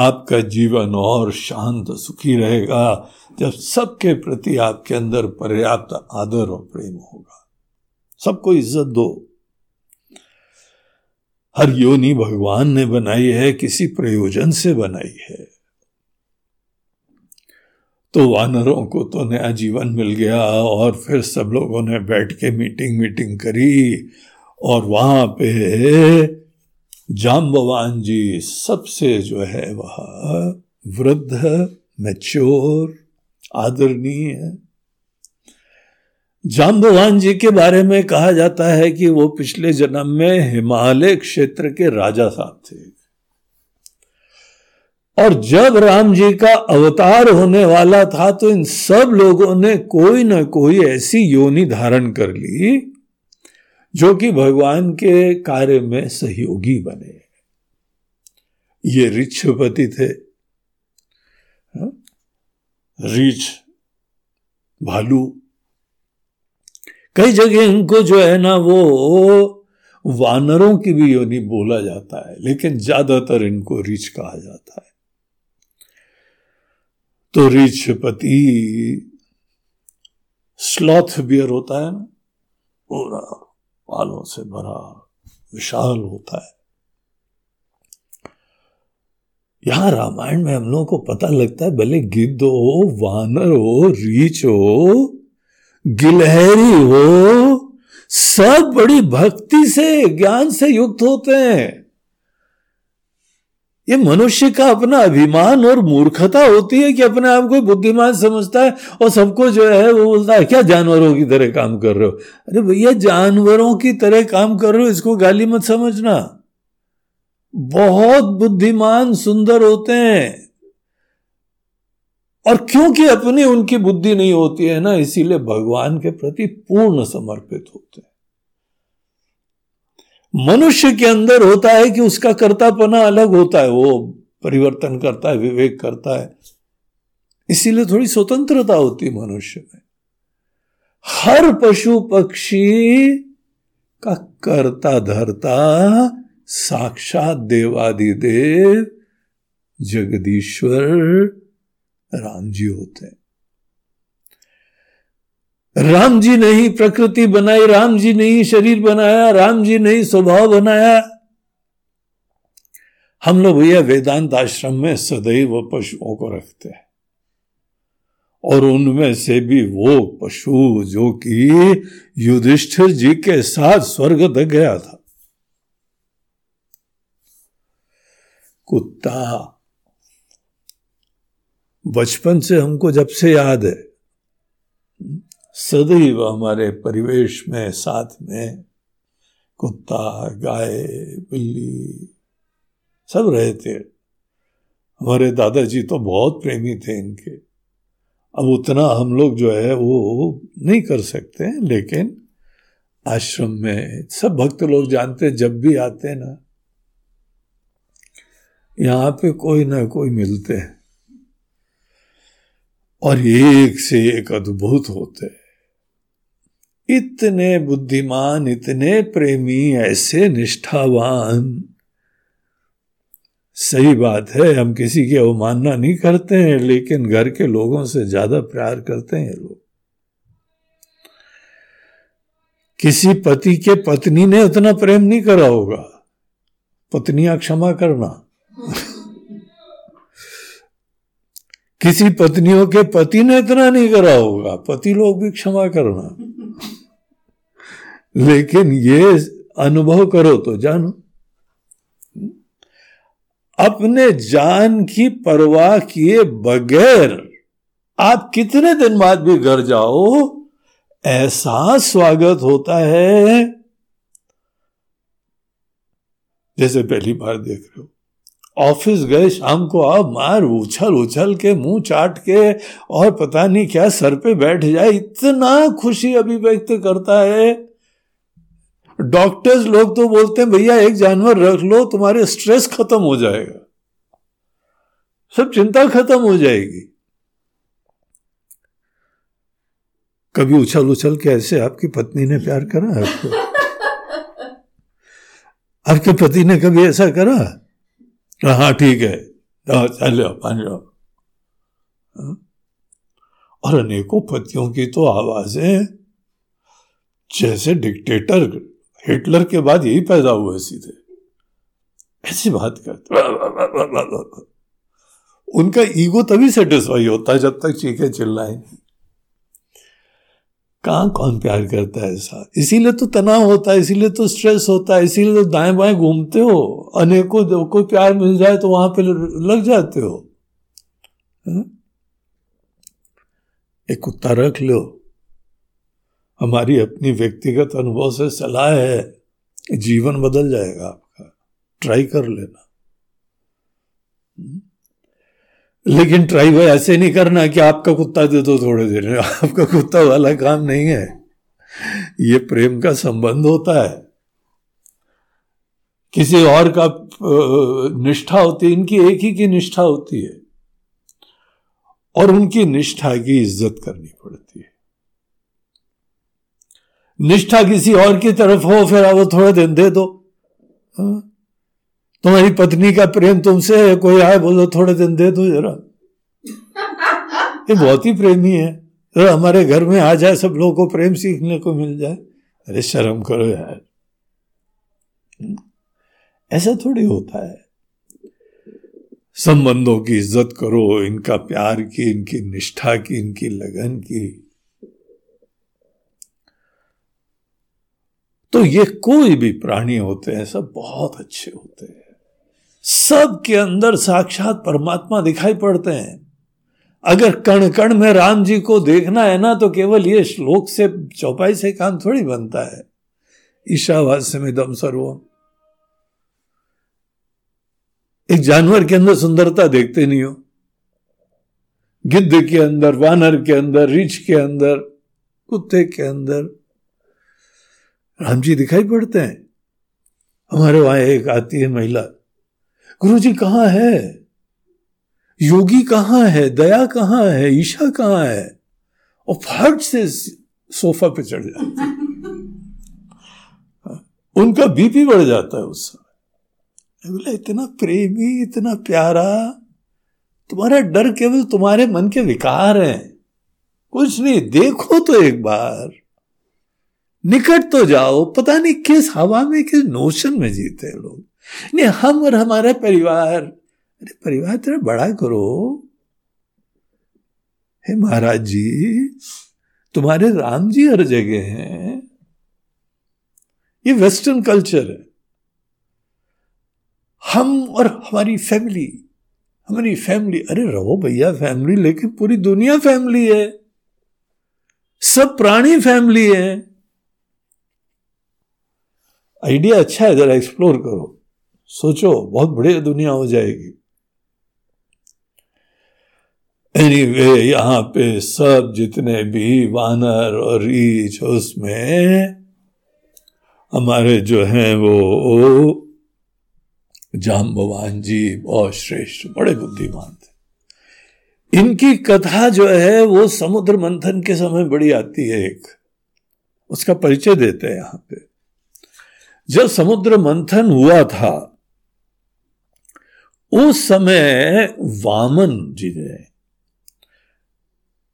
आपका जीवन और शांत, सुखी रहेगा, जब सबके प्रति आपके अंदर पर्याप्त आदर और प्रेम होगा। सबको इज़्ज़त दो। हर योनि भगवान ने बनाई है, किसी प्रयोजन से बनाई है। तो वानरों को तो नया जीवन मिल गया और फिर सब लोगों ने बैठ के मीटिंग मीटिंग करी और वहाँ पे जाम जाम्बवान जी सबसे जो है वह वृद्ध मैच्योर आदरणीय। जाम जाम्बवान जी के बारे में कहा जाता है कि वो पिछले जन्म में हिमालय क्षेत्र के राजा साहब थे। और जब राम जी का अवतार होने वाला था तो इन सब लोगों ने कोई ना कोई ऐसी योनि धारण कर ली, जो कि भगवान के कार्य में सहयोगी बने। ये ऋक्षपति थे। हाँ? रीछ भालू, कई जगह इनको जो है ना वो वानरों की भी योनि बोला जाता है, लेकिन ज़्यादातर इनको रीछ कहा जाता है। तो रीछपति स्लॉथ बियर होता है ना, पूरा पालों से भरा, विशाल होता है। यहाँ रामायण में हम लोगों को पता लगता है, भले गिद्ध हो, वानर हो रीच हो, गिलहरी हो, सब बड़ी भक्ति से, ज्ञान से युक्त होते हैं। ये मनुष्य का अपना अभिमान और मूर्खता होती है कि अपने आप को बुद्धिमान समझता है और सबको जो है वो बोलता है, क्या जानवरों की तरह काम कर रहे हो? अरे भैया, जानवरों की तरह काम कर रहे हो, इसको गाली मत समझना। बहुत बुद्धिमान, सुंदर होते हैं। और क्योंकि अपनी उनकी बुद्धि नहीं होती है ना, इसीलिए भगवान के प्रति पूर्ण समर्पित होते हैं। मनुष्य के अंदर होता है कि उसका कर्तापना अलग होता है, वो परिवर्तन करता है, विवेक करता है। इसीलिए थोड़ी स्वतंत्रता होती है मनुष्य में। हर पशु पक्षी का कर्ता धरता साक्षात देवादिदेव जगदीश्वर राम जी होते हैं। राम जी ने ही प्रकृति बनाई, राम जी ने ही शरीर बनाया, राम जी ने ही स्वभाव बनाया। हम लोग भैया वेदांत आश्रम में सदैव पशुओं को रखते हैं। और उनमें से भी वो पशु जो कि युधिष्ठिर जी के साथ स्वर्ग तक गया था। कुत्ता, बचपन से हमको जब से याद है सदैव हमारे परिवेश में, साथ में, कुत्ता, गाय, बिल्ली, सब रहे थे हमारे दादाजी तो बहुत प्रेमी थे इनके। अब उतना हम लोग जो है, वो नहीं कर सकते लेकिन आश्रम में सब भक्त लोग जानते जब भी आते ना, यहाँ पे कोई ना कोई मिलते हैं। और एक से एक अद्भुत होते हैं। इतने बुद्धिमान, इतने प्रेमी, ऐसे निष्ठावान। सही बात है, हम किसी की अवमानना नहीं करते हैं, लेकिन घर के लोगों से ज़्यादा प्यार करते हैं लोग। किसी पति के पत्नी ने उतना प्रेम नहीं करा होगा। पत्नियाँ क्षमा करना। किसी पत्नियों के पति ने इतना नहीं करा होगा, पति लोग भी क्षमा करना। लेकिन ये अनुभव करो तो जानो। अपने जान की परवाह किए बगैर आप कितने दिन बाद भी घर जाओ, ऐसा स्वागत होता है। जैसे पहली बार देख रहे हो, ऑफ़िस गए, शाम को आप मार उछल उछल के, मुँह चाट के, और पता नहीं क्या सर पे बैठ जाए, इतना खुशी अभिव्यक्त करता है। डॉक्टर्स लोग तो बोलते हैं भैया एक जानवर रख लो तुम्हारे स्ट्रेस खत्म हो जाएगा। सब चिंता खत्म हो जाएगी। कभी उछल उछल के ऐसे आपकी पत्नी ने प्यार करा आपको? (laughs) आपके पति ने कभी ऐसा करा? हाँ ठीक है। चलो मान जाओ हाँ? और अनेकों पतियों की तो आवाज़ें जैसे डिक्टेटर हिटलर के बाद यही पैदा हुए सीधे ऐसी बात करते उनका ईगो तभी सेटिस्फाई होता है जब तक चीखे चिल्लाए नहीं। कहाँ कौन प्यार करता है ऐसा? इसीलिए तो तनाव होता है, इसीलिए तो स्ट्रेस होता है, इसीलिए तो दाएँ बाएँ घूमते हो। अनेकों कोई प्यार मिल जाए तो वहाँ पे लग जाते हो। हम्म? एक कुत्ता रख लो। हमारी अपनी व्यक्तिगत अनुभव से सलाह है जीवन बदल जाएगा आपका। ट्राई कर लेना? लेकिन ट्राई वो ऐसे नहीं करना कि आपका कुत्ता दे दो थोड़े देर में आपका कुत्ता वाला काम नहीं है। ये प्रेम का संबंध होता है। किसी और का निष्ठा होती है, इनकी एक ही की निष्ठा होती है। और उनकी निष्ठा की इज़्ज़त करनी पड़ती है। निष्ठा किसी और की तरफ़ हो, फिर वो थोड़े दिन दे दो। हाँ? तुम्हारी पत्नी का प्रेम तुमसे है, कोई आए बोलो थोड़े दिन दे दो जरा। ये बहुत ही प्रेमी है। तो हमारे घर में आ जाए, सब लोगों को प्रेम सीखने को मिल जाए। अरे शर्म करो यार। ऐसा थोड़ी होता है। संबंधों की इज़्ज़त करो, इनका प्यार की, इनकी निष्ठा की, इनकी लगन की। तो ये कोई भी प्राणी होते हैं, सब बहुत अच्छे होते हैं। सब के अंदर साक्षात परमात्मा दिखाई पड़ते हैं। अगर कण कण में राम जी को देखना है ना तो केवल ये श्लोक से, चौपाई से काम थोड़ी बनता है। ईशावास्य में दम सर्वम एक जानवर के अंदर सुंदरता देखते नहीं हो। गिद्ध के अंदर, वानर के अंदर, रिछ के अंदर, कुत्ते के अंदर राम जी दिखाई पड़ते हैं। हमारे वहाँ एक आती है महिला। गुरु जी कहाँ है? योगी कहाँ है? दया कहाँ है? ईशा कहाँ है? और फट से सोफा पे चढ़ जाती (laughs) उनका बीपी बढ़ जाता है उस समय। बोला, इतना प्रेमी, इतना प्यारा, तुम्हारा डर केवल तुम्हारे मन के विकार हैं। कुछ नहीं, देखो तो एक बार। निकट तो जाओ, पता नहीं किस हवा में, किस नोशन में जीते हैं लोग। नहीं, हम और हमारा परिवार, अरे परिवार तेरा बड़ा करो। हे महाराज जी, तुम्हारे राम जी हर जगह हैं। ये वेस्टर्न कल्चर है। हम और हमारी फैमिली हमारी फैमिली अरे रहो भैया फैमिली लेकिन पूरी दुनिया फैमिली है। सब प्राणी फैमिली है। आइडिया अच्छा है जरा एक्सप्लोर करो। सोचो बहुत बढ़िया दुनिया हो जाएगी। एनीवे anyway, यहाँ पे सब जितने भी वानर और रीछ उसमें हमारे जो हैं वो जाम भगवान जी बहुत श्रेष्ठ बड़े बुद्धिमान थे। इनकी कथा जो है वो समुद्र मंथन के समय बड़ी आती है एक। उसका परिचय देते हैं यहाँ पे। जब समुद्र मंथन हुआ था, उस समय वामन जी ने,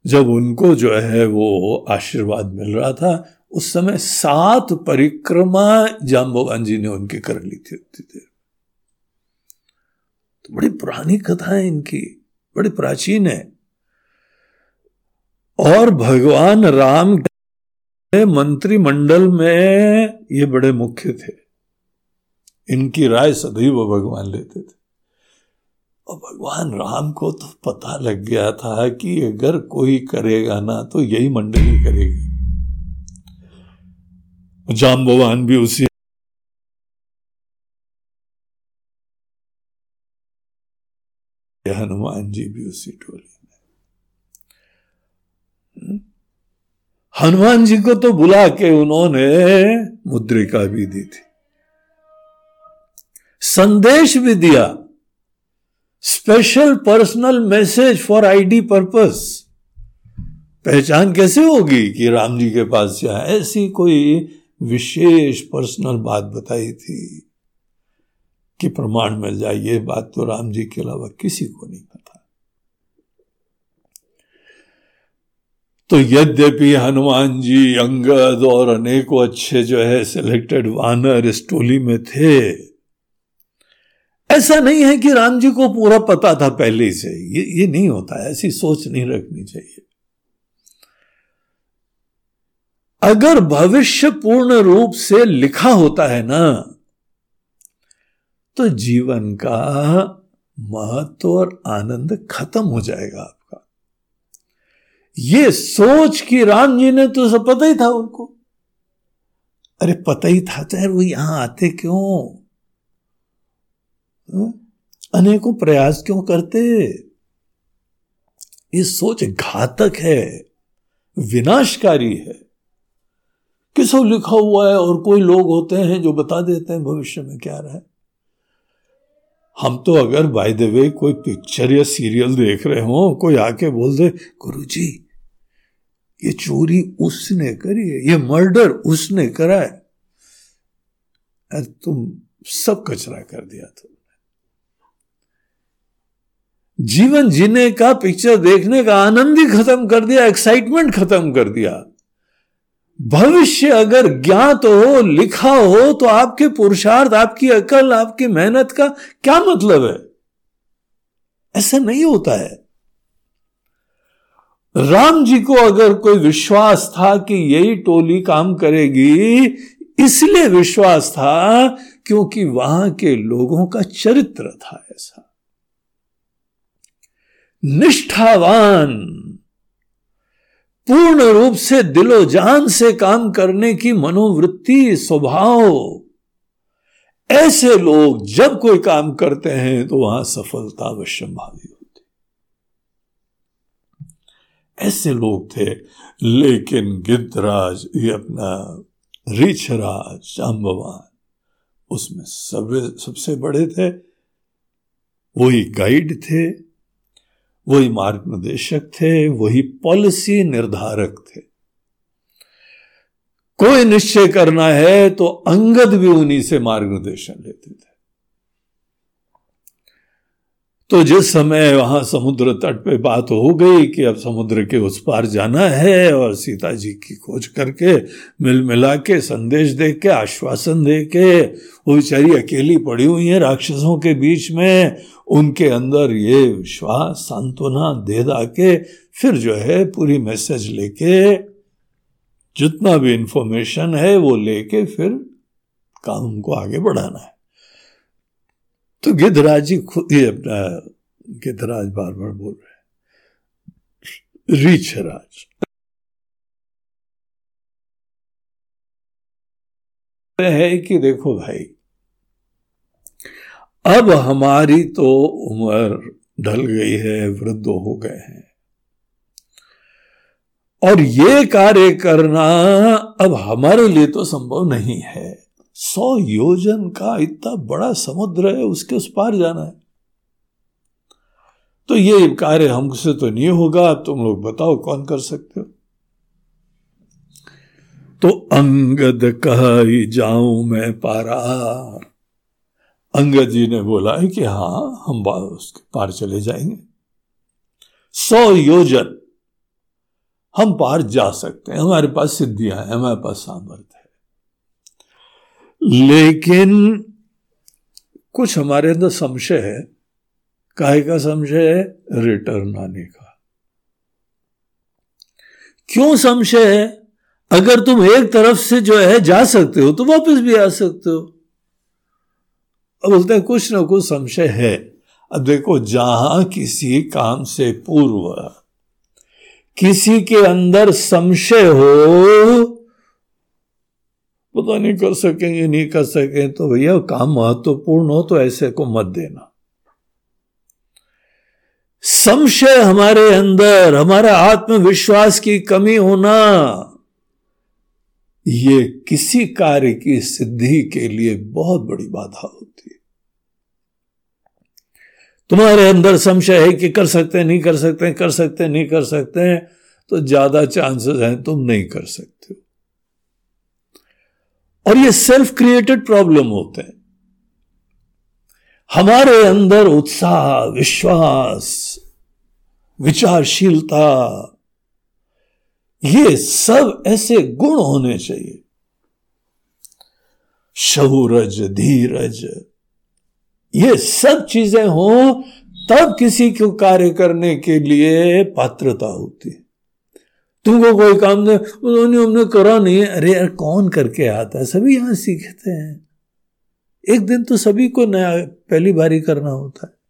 जब उनको जो है वो आशीर्वाद मिल रहा था, उस समय सात परिक्रमा जाम्बोगान जी ने उनकी कर ली थी उतनी देर तो बड़ी पुरानी कथा है इनकी, बड़ी प्राचीन है। और भगवान राम मंत्रिमंडल में ये बड़े मुख्य थे। इनकी राय सदैव भगवान लेते थे। और भगवान राम को तो पता लग गया था कि अगर कोई करेगा ना तो यही मंडली करेगी। जाम भगवान भी उसी हनुमान जी भी उसी टोली में हम्म? हनुमान जी को तो बुला के उन्होंने मुद्रिका भी दी थी। संदेश भी दिया। Special personal message for ID purpose पहचान कैसे होगी कि राम जी के पास से ऐसी कोई विशेष पर्सनल बात बताई थी कि प्रमाण मिल जाए, ये बात तो राम जी के अलावा किसी को नहीं पता। तो यद्यपि हनुमान जी अंगद और अनेकों अच्छे जो है सिलेक्टेड वानर इस टोली में थे, ऐसा नहीं है कि राम जी को पूरा पता था पहले से। ये ये नहीं होता ऐसी सोच नहीं रखनी चाहिए। अगर भविष्य पूर्ण रूप से लिखा होता है ना तो जीवन का महत्व और आनंद खत्म हो जाएगा। आपका ये सोच कि राम जी ने तो सब पता ही था उनको। अरे पता ही था तो यार, वो यहाँ आते क्यों? हाँ? अनेकों प्रयास क्यों करते? ये सोच घातक है, विनाशकारी है। किसो लिखा हुआ है और कोई लोग होते हैं जो बता देते हैं भविष्य में क्या रहा है? हम तो अगर बाय द वे कोई पिक्चर या सीरियल देख रहे हो, कोई आके बोल दे गुरु जी ये चोरी उसने करी है, ये मर्डर उसने करा है। तुम सब कचरा कर दिया तुमने। जीवन जीने का पिक्चर देखने का, आनंद ही खत्म कर दिया एक्साइटमेंट खत्म कर दिया। भविष्य अगर ज्ञात हो, लिखा हो तो आपके पुरुषार्थ, आपकी अकल, आपकी मेहनत का क्या मतलब है? ऐसा नहीं होता है। राम जी को अगर कोई विश्वास था कि यही टोली काम करेगी, इसलिए विश्वास था क्योंकि वहाँ के लोगों का चरित्र था ऐसा। निष्ठावान, पूर्ण रूप से दिलो जान से काम करने की मनोवृत्ति, स्वभाव, ऐसे लोग जब कोई काम करते हैं तो वहाँ सफलता अवश्य भावी होती ऐसे लोग थे। लेकिन गिद्धराज, ये अपना रिछराज जाम्बवान उसमें सब सबसे बड़े थे। वही गाइड थे, वही मार्ग निर्देशक थे, वही पॉलिसी निर्धारक थे। कोई निश्चय करना है तो अंगद भी उन्हीं से मार्ग निर्देशन लेते थे। तो जिस समय वहाँ समुद्र तट पे बात हो गई कि अब समुद्र के उस पार जाना है और सीता जी की खोज करके मिल मिला के संदेश दे के, आश्वासन दे के, वो बेचारी अकेली पड़ी हुई है राक्षसों के बीच में। उनके अंदर ये विश्वास, सांत्वना दे दा के फिर जो है पूरी मैसेज लेके, जितना भी इंफॉर्मेशन है वो लेके फिर काम को आगे बढ़ाना है। तो गिद्धराज जी खुद ही अपना गिद्धराज बार बार बोल रहे हैं। रीछ राज। है कि देखो भाई, अब हमारी तो उम्र ढल गई है, वृद्ध हो गए हैं। और ये कार्य करना अब हमारे लिए तो संभव नहीं है। सौ योजन का इतना बड़ा समुद्र है, उसके उस पार जाना है। तो ये कार्य हमसे तो नहीं होगा, तुम लोग बताओ कौन कर सकते हो? तो अंगद कह जाऊँ मैं पारा। अंगद जी ने बोला है कि हाँ हम उसके पार चले जाएँगे। सौ योजन, हम पार जा सकते हैं, हमारे पास सिद्धियाँ हैं, हमारे पास सामर्थ्य है। लेकिन कुछ हमारे अंदर संशय है। काहे का संशय है? रिटर्न आने का। क्यों संशय है? अगर तुम एक तरफ़ से जो है जा सकते हो तो वापस भी आ सकते हो। अब बोलते हैं, कुछ ना कुछ संशय है। अब देखो, जहाँ किसी काम से पूर्व किसी के अंदर संशय हो पता नहीं कर सकेंगे, नहीं कर सकें तो भैया काम महत्वपूर्ण हो तो ऐसे को मत देना। संशय हमारे अंदर, हमारा आत्मविश्वास की कमी होना, ये किसी कार्य की सिद्धि के लिए बहुत बड़ी बाधा होती है। तुम्हारे अंदर संशय है कि कर सकते हैं, नहीं कर सकते हैं, कर सकते हैं, नहीं कर सकते हैं तो ज़्यादा चांसेस हैं तुम नहीं कर सकते और ये सेल्फ क्रिएटेड प्रॉब्लम होते हैं। हमारे अंदर उत्साह, विश्वास, विचारशीलता, ये सब ऐसे गुण होने चाहिए। शौरज धीरज, ये सब चीज़ें हो, तब किसी को कार्य करने के लिए पात्रता होती है। तुमको कोई काम नहीं, उन्होंने हमने करा नहीं है। अरे यार, कौन करके आता है? सभी यहाँ सीखते हैं। एक दिन तो सभी को नया, पहली बारी करना होता है।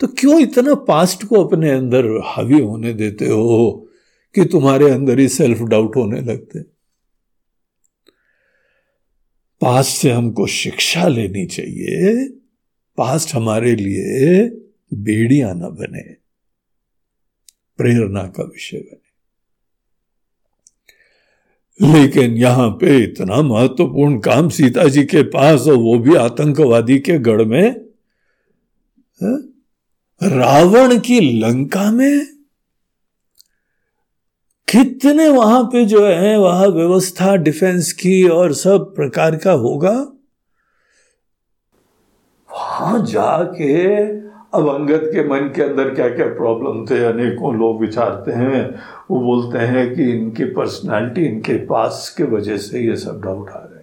तो क्यों इतना पास्ट को अपने अंदर हावी होने देते हो कि तुम्हारे अंदर ही सेल्फ डाउट होने लगते? पास्ट से हमको शिक्षा लेनी चाहिए। पास्ट हमारे लिए बेड़िया ना बने। प्रेरणा का विषय बने। लेकिन यहाँ पे इतना महत्वपूर्ण काम सीता जी के पास और वो भी आतंकवादी के गढ़ में, है? रावण की लंका में? कितने वहाँ पे जो है, वहाँ व्यवस्था, डिफेंस की और सब प्रकार का होगा? वहाँ जाके अब अंगद के मन के अंदर क्या क्या प्रॉब्लम थे? अनेकों लोग विचारते हैं। वो बोलते हैं कि इनकी पर्सनालिटी इनके पास के वजह से ये सब डाउट आ रहे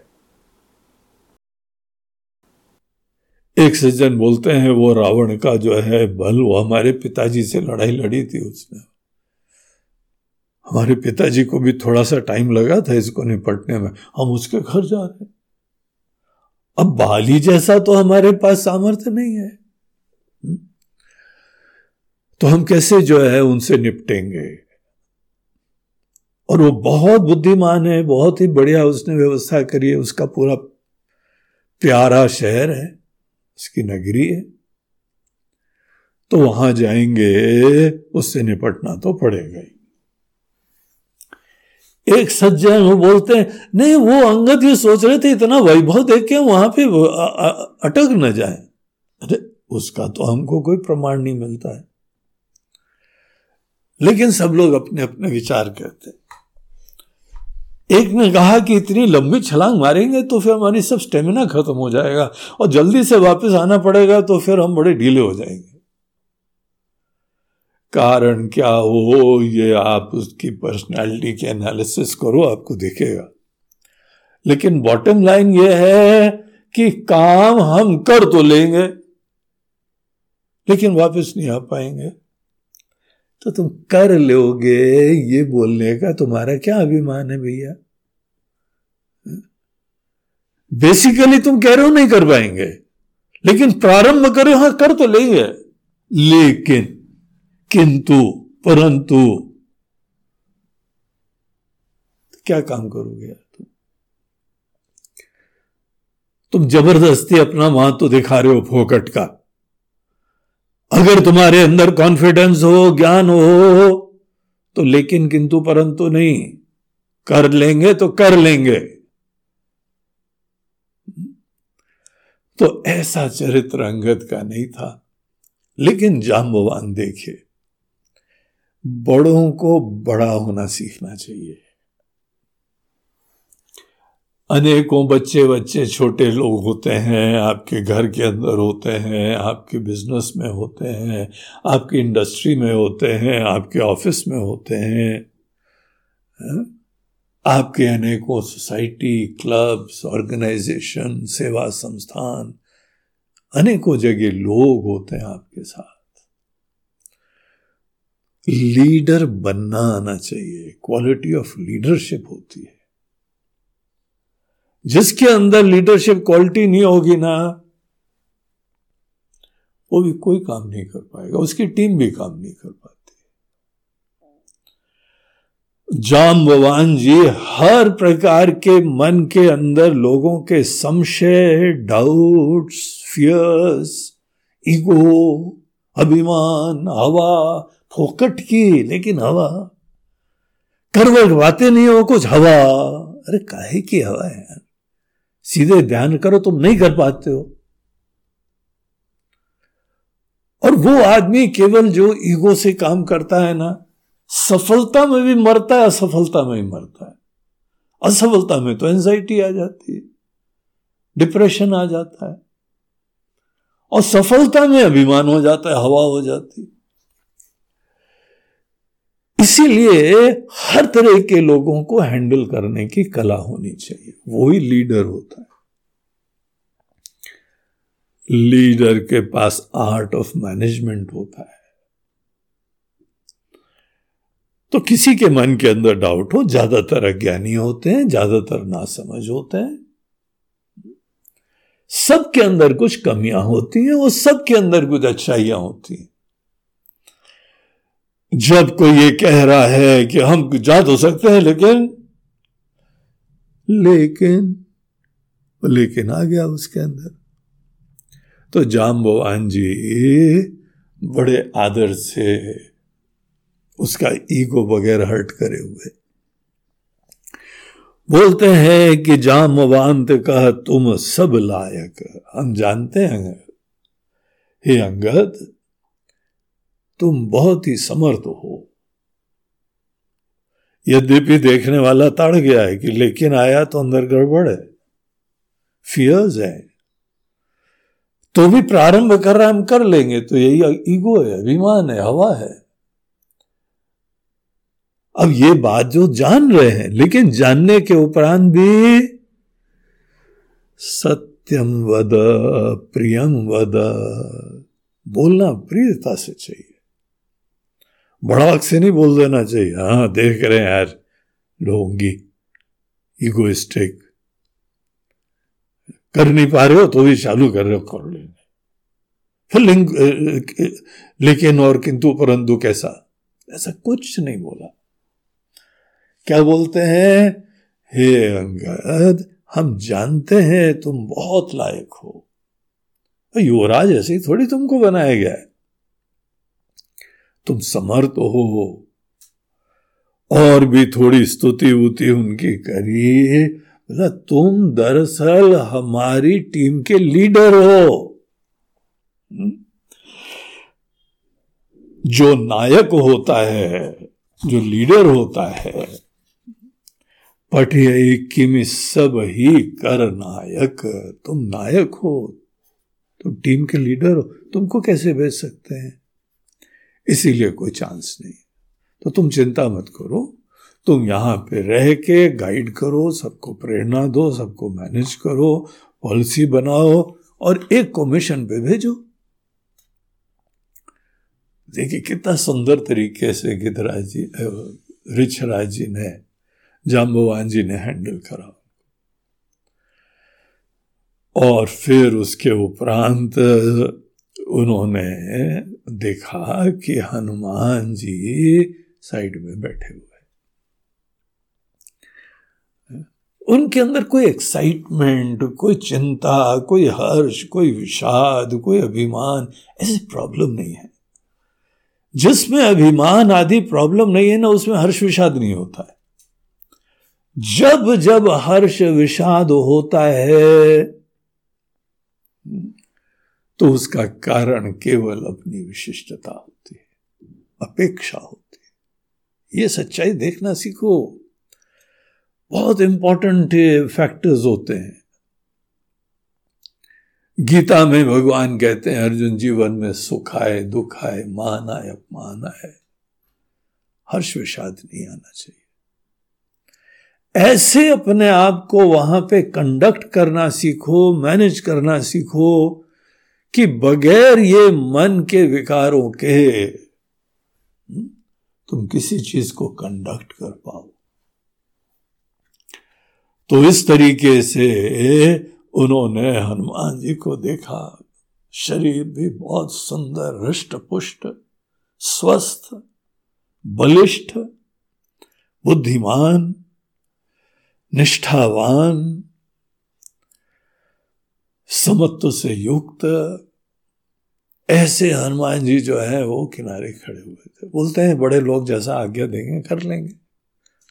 एक सज्जन बोलते हैं, वो रावण का जो है बल, वो हमारे पिताजी से लड़ाई लड़ी थी उसने। हमारे पिताजी को भी थोड़ा सा टाइम लगा था इसको निपटने में। हम उसके घर जा रहे अब बाली जैसा तो हमारे पास सामर्थ्य नहीं है? तो हम कैसे जो है उनसे निपटेंगे? और वो बहुत बुद्धिमान है, बहुत ही बढ़िया उसने व्यवस्था करी है, उसका पूरा प्यारा शहर है, उसकी नगरी है। तो वहाँ जाएँगे, उससे निपटना तो पड़ेगा ही। एक सज्जन वो बोलते हैं, नहीं, वो अंगद ये सोच रहे थे, इतना वैभव देख के वहाँ पे अटक न जाए। अरे उसका तो हमको कोई प्रमाण नहीं मिलता है। लेकिन सब लोग अपने अपने विचार करते एक ने कहा कि इतनी लंबी छलांग मारेंगे तो फिर हमारी सब स्टेमिना खत्म हो जाएगा और जल्दी से वापस आना पड़ेगा तो फिर हम बड़े ढीले हो जाएँगे। कारण क्या हो, ये आप उसकी पर्सनालिटी के एनालिसिस करो, आपको दिखेगा। लेकिन बॉटम लाइन ये है कि काम हम कर तो लेंगे। लेकिन वापस नहीं आ पाएँगे। तो तुम कर लोगे ये बोलने का तुम्हारा क्या अभिमान है भैया? बेसिकली तुम कह रहे हो नहीं कर पाएँगे। लेकिन प्रारंभ करो हाँ कर तो लेंगे लेकिन, किंतु, परंतु, क्या काम करोगे यार तुम? तुम ज़बरदस्ती अपना वहाँ तो दिखा रहे हो फोकट का। अगर तुम्हारे अंदर कॉन्फिडेंस हो, ज्ञान हो तो लेकिन किंतु परंतु नहीं। कर लेंगे तो कर लेंगे। तो ऐसा चरित्र अंगद का नहीं था। लेकिन जाम्बवान देखे बड़ों को बड़ा होना सीखना चाहिए। अनेकों बच्चे बच्चे छोटे लोग होते हैं, आपके घर के अंदर होते हैं, आपके बिज़नेस में होते हैं, आपकी इंडस्ट्री में होते हैं, आपके ऑफ़िस में होते हैं आपके अनेकों सोसाइटी क्लब्स ऑर्गेनाइजेशन सेवा संस्थान, अनेकों जगह लोग होते हैं आपके साथ। लीडर बनना आना चाहिए क्वालिटी ऑफ़ लीडरशिप होती है। जिसके अंदर लीडरशिप क्वालिटी नहीं होगी ना, वो भी कोई काम नहीं कर पाएगा, उसकी टीम भी काम नहीं कर पाती। जाम जाम्बवान जी, हर प्रकार के मन के अंदर लोगों के संशय डाउट्स फियर्स ईगो अभिमान, हवा, फोकट की, लेकिन हवा। करवट बातें नहीं हो, कुछ हवा। अरे काहे की हवा है यार? सीधे ध्यान करो, तुम नहीं कर पाते हो। और वो आदमी केवल जो ईगो से काम करता है ना, सफलता में भी मरता है, असफलता में भी मरता है। असफलता में तो एंजाइटी आ जाती है डिप्रेशन आ जाता है। और सफलता में अभिमान हो जाता है, हवा हो जाती है। इसीलिए हर तरह के लोगों को हैंडल करने की कला होनी चाहिए। वही लीडर होता है। लीडर के पास आर्ट ऑफ़ मैनेजमेंट होता है। तो किसी के मन के अंदर डाउट हो, ज़्यादातर अज्ञानी होते हैं, ज़्यादातर नासमझ होते हैं। सबके अंदर कुछ कमियाँ होती हैं और सबके अंदर कुछ अच्छाइयाँ होती हैं। जब कोई ये कह रहा है कि हम जा तो सकते हैं, लेकिन लेकिन लेकिन आ गया उसके अंदर। तो जाम्बवान जी बड़े आदर से उसका ईगो वगैरह हर्ट करे हुए। बोलते हैं कि जाम जामवांत कह तुम सब लायक। हम जानते हैं। हे अंगद तुम बहुत ही समर्थ हो। यद्यपि देखने वाला तड़ गया है कि लेकिन आया तो अंदर गड़बड़ है। फियर्स है। तो भी प्रारंभ कर रहा हम कर लेंगे। तो यही ईगो है, अभिमान है, हवा है। अब ये बात जो जान रहे हैं, लेकिन जानने के उपरांत भी सत्यम वद, प्रियम वद, बोलना प्रियता से चाहिए। बड़ाक से नहीं बोल देना चाहिए। हाँ देख रहे हैं यार ढोंगी इगोइस्टिक कर नहीं पा रहे हो तो भी चालू कर रहे हो कर लेंगे फिर लिंग लेकिन और किंतु परंतु कैसा? ऐसा कुछ नहीं बोला। क्या बोलते हैं? हे अंगद, हम जानते हैं तुम बहुत लायक हो। युवराज ऐसे ही थोड़ी तुमको बनाया गया है। तुम समर्थ हो। और भी थोड़ी स्तुति उति उनकी करी बोला, तुम दरअसल हमारी टीम के लीडर हो। हम्म? जो नायक होता है, जो लीडर होता है, पठिय किम सब ही कर नायक। तुम नायक हो, तुम टीम के लीडर हो, तुमको कैसे भेज सकते हैं? इसीलिए कोई चांस नहीं। तो तुम चिंता मत करो। तुम यहाँ पे रह के गाइड करो, सबको प्रेरणा दो, सबको मैनेज करो पॉलिसी बनाओ और एक को मिशन पे भेजो। देखिए कितना सुंदर तरीके से गिदराज जी रिच राज जी ने जाम्बवान जी ने हैंडल करा। और फिर उसके उपरांत उन्होंने देखा कि हनुमान जी साइड में बैठे हुए उनके अंदर कोई एक्साइटमेंट कोई चिंता, कोई हर्ष, कोई विषाद, कोई अभिमान, ऐसी प्रॉब्लम नहीं है। जिसमें अभिमान आदि प्रॉब्लम नहीं है, ना उसमें हर्ष विषाद नहीं होता है। जब जब हर्ष विषाद होता है तो उसका कारण केवल अपनी विशिष्टता होती है, अपेक्षा होती है। ये सच्चाई देखना सीखो। बहुत इंपॉर्टेंट फैक्टर्स होते हैं। गीता में भगवान कहते हैं, अर्जुन जीवन में सुख आए, दुख आए, मान आए, अपमान आए। हर्ष विषाद नहीं आना चाहिए। ऐसे अपने आप को वहाँ पे कंडक्ट करना सीखो मैनेज करना सीखो। कि बगैर ये मन के विकारों के तुम किसी चीज़ को कंडक्ट कर पाओ। तो इस तरीके से उन्होंने हनुमान जी को देखा। शरीर भी बहुत सुंदर हृष्ट पुष्ट स्वस्थ, बलिष्ठ, बुद्धिमान, निष्ठावान समत्व से युक्त, ऐसे हनुमान जी जो है, वो किनारे खड़े हुए थे। बोलते हैं, बड़े लोग जैसा आज्ञा देंगे, कर लेंगे।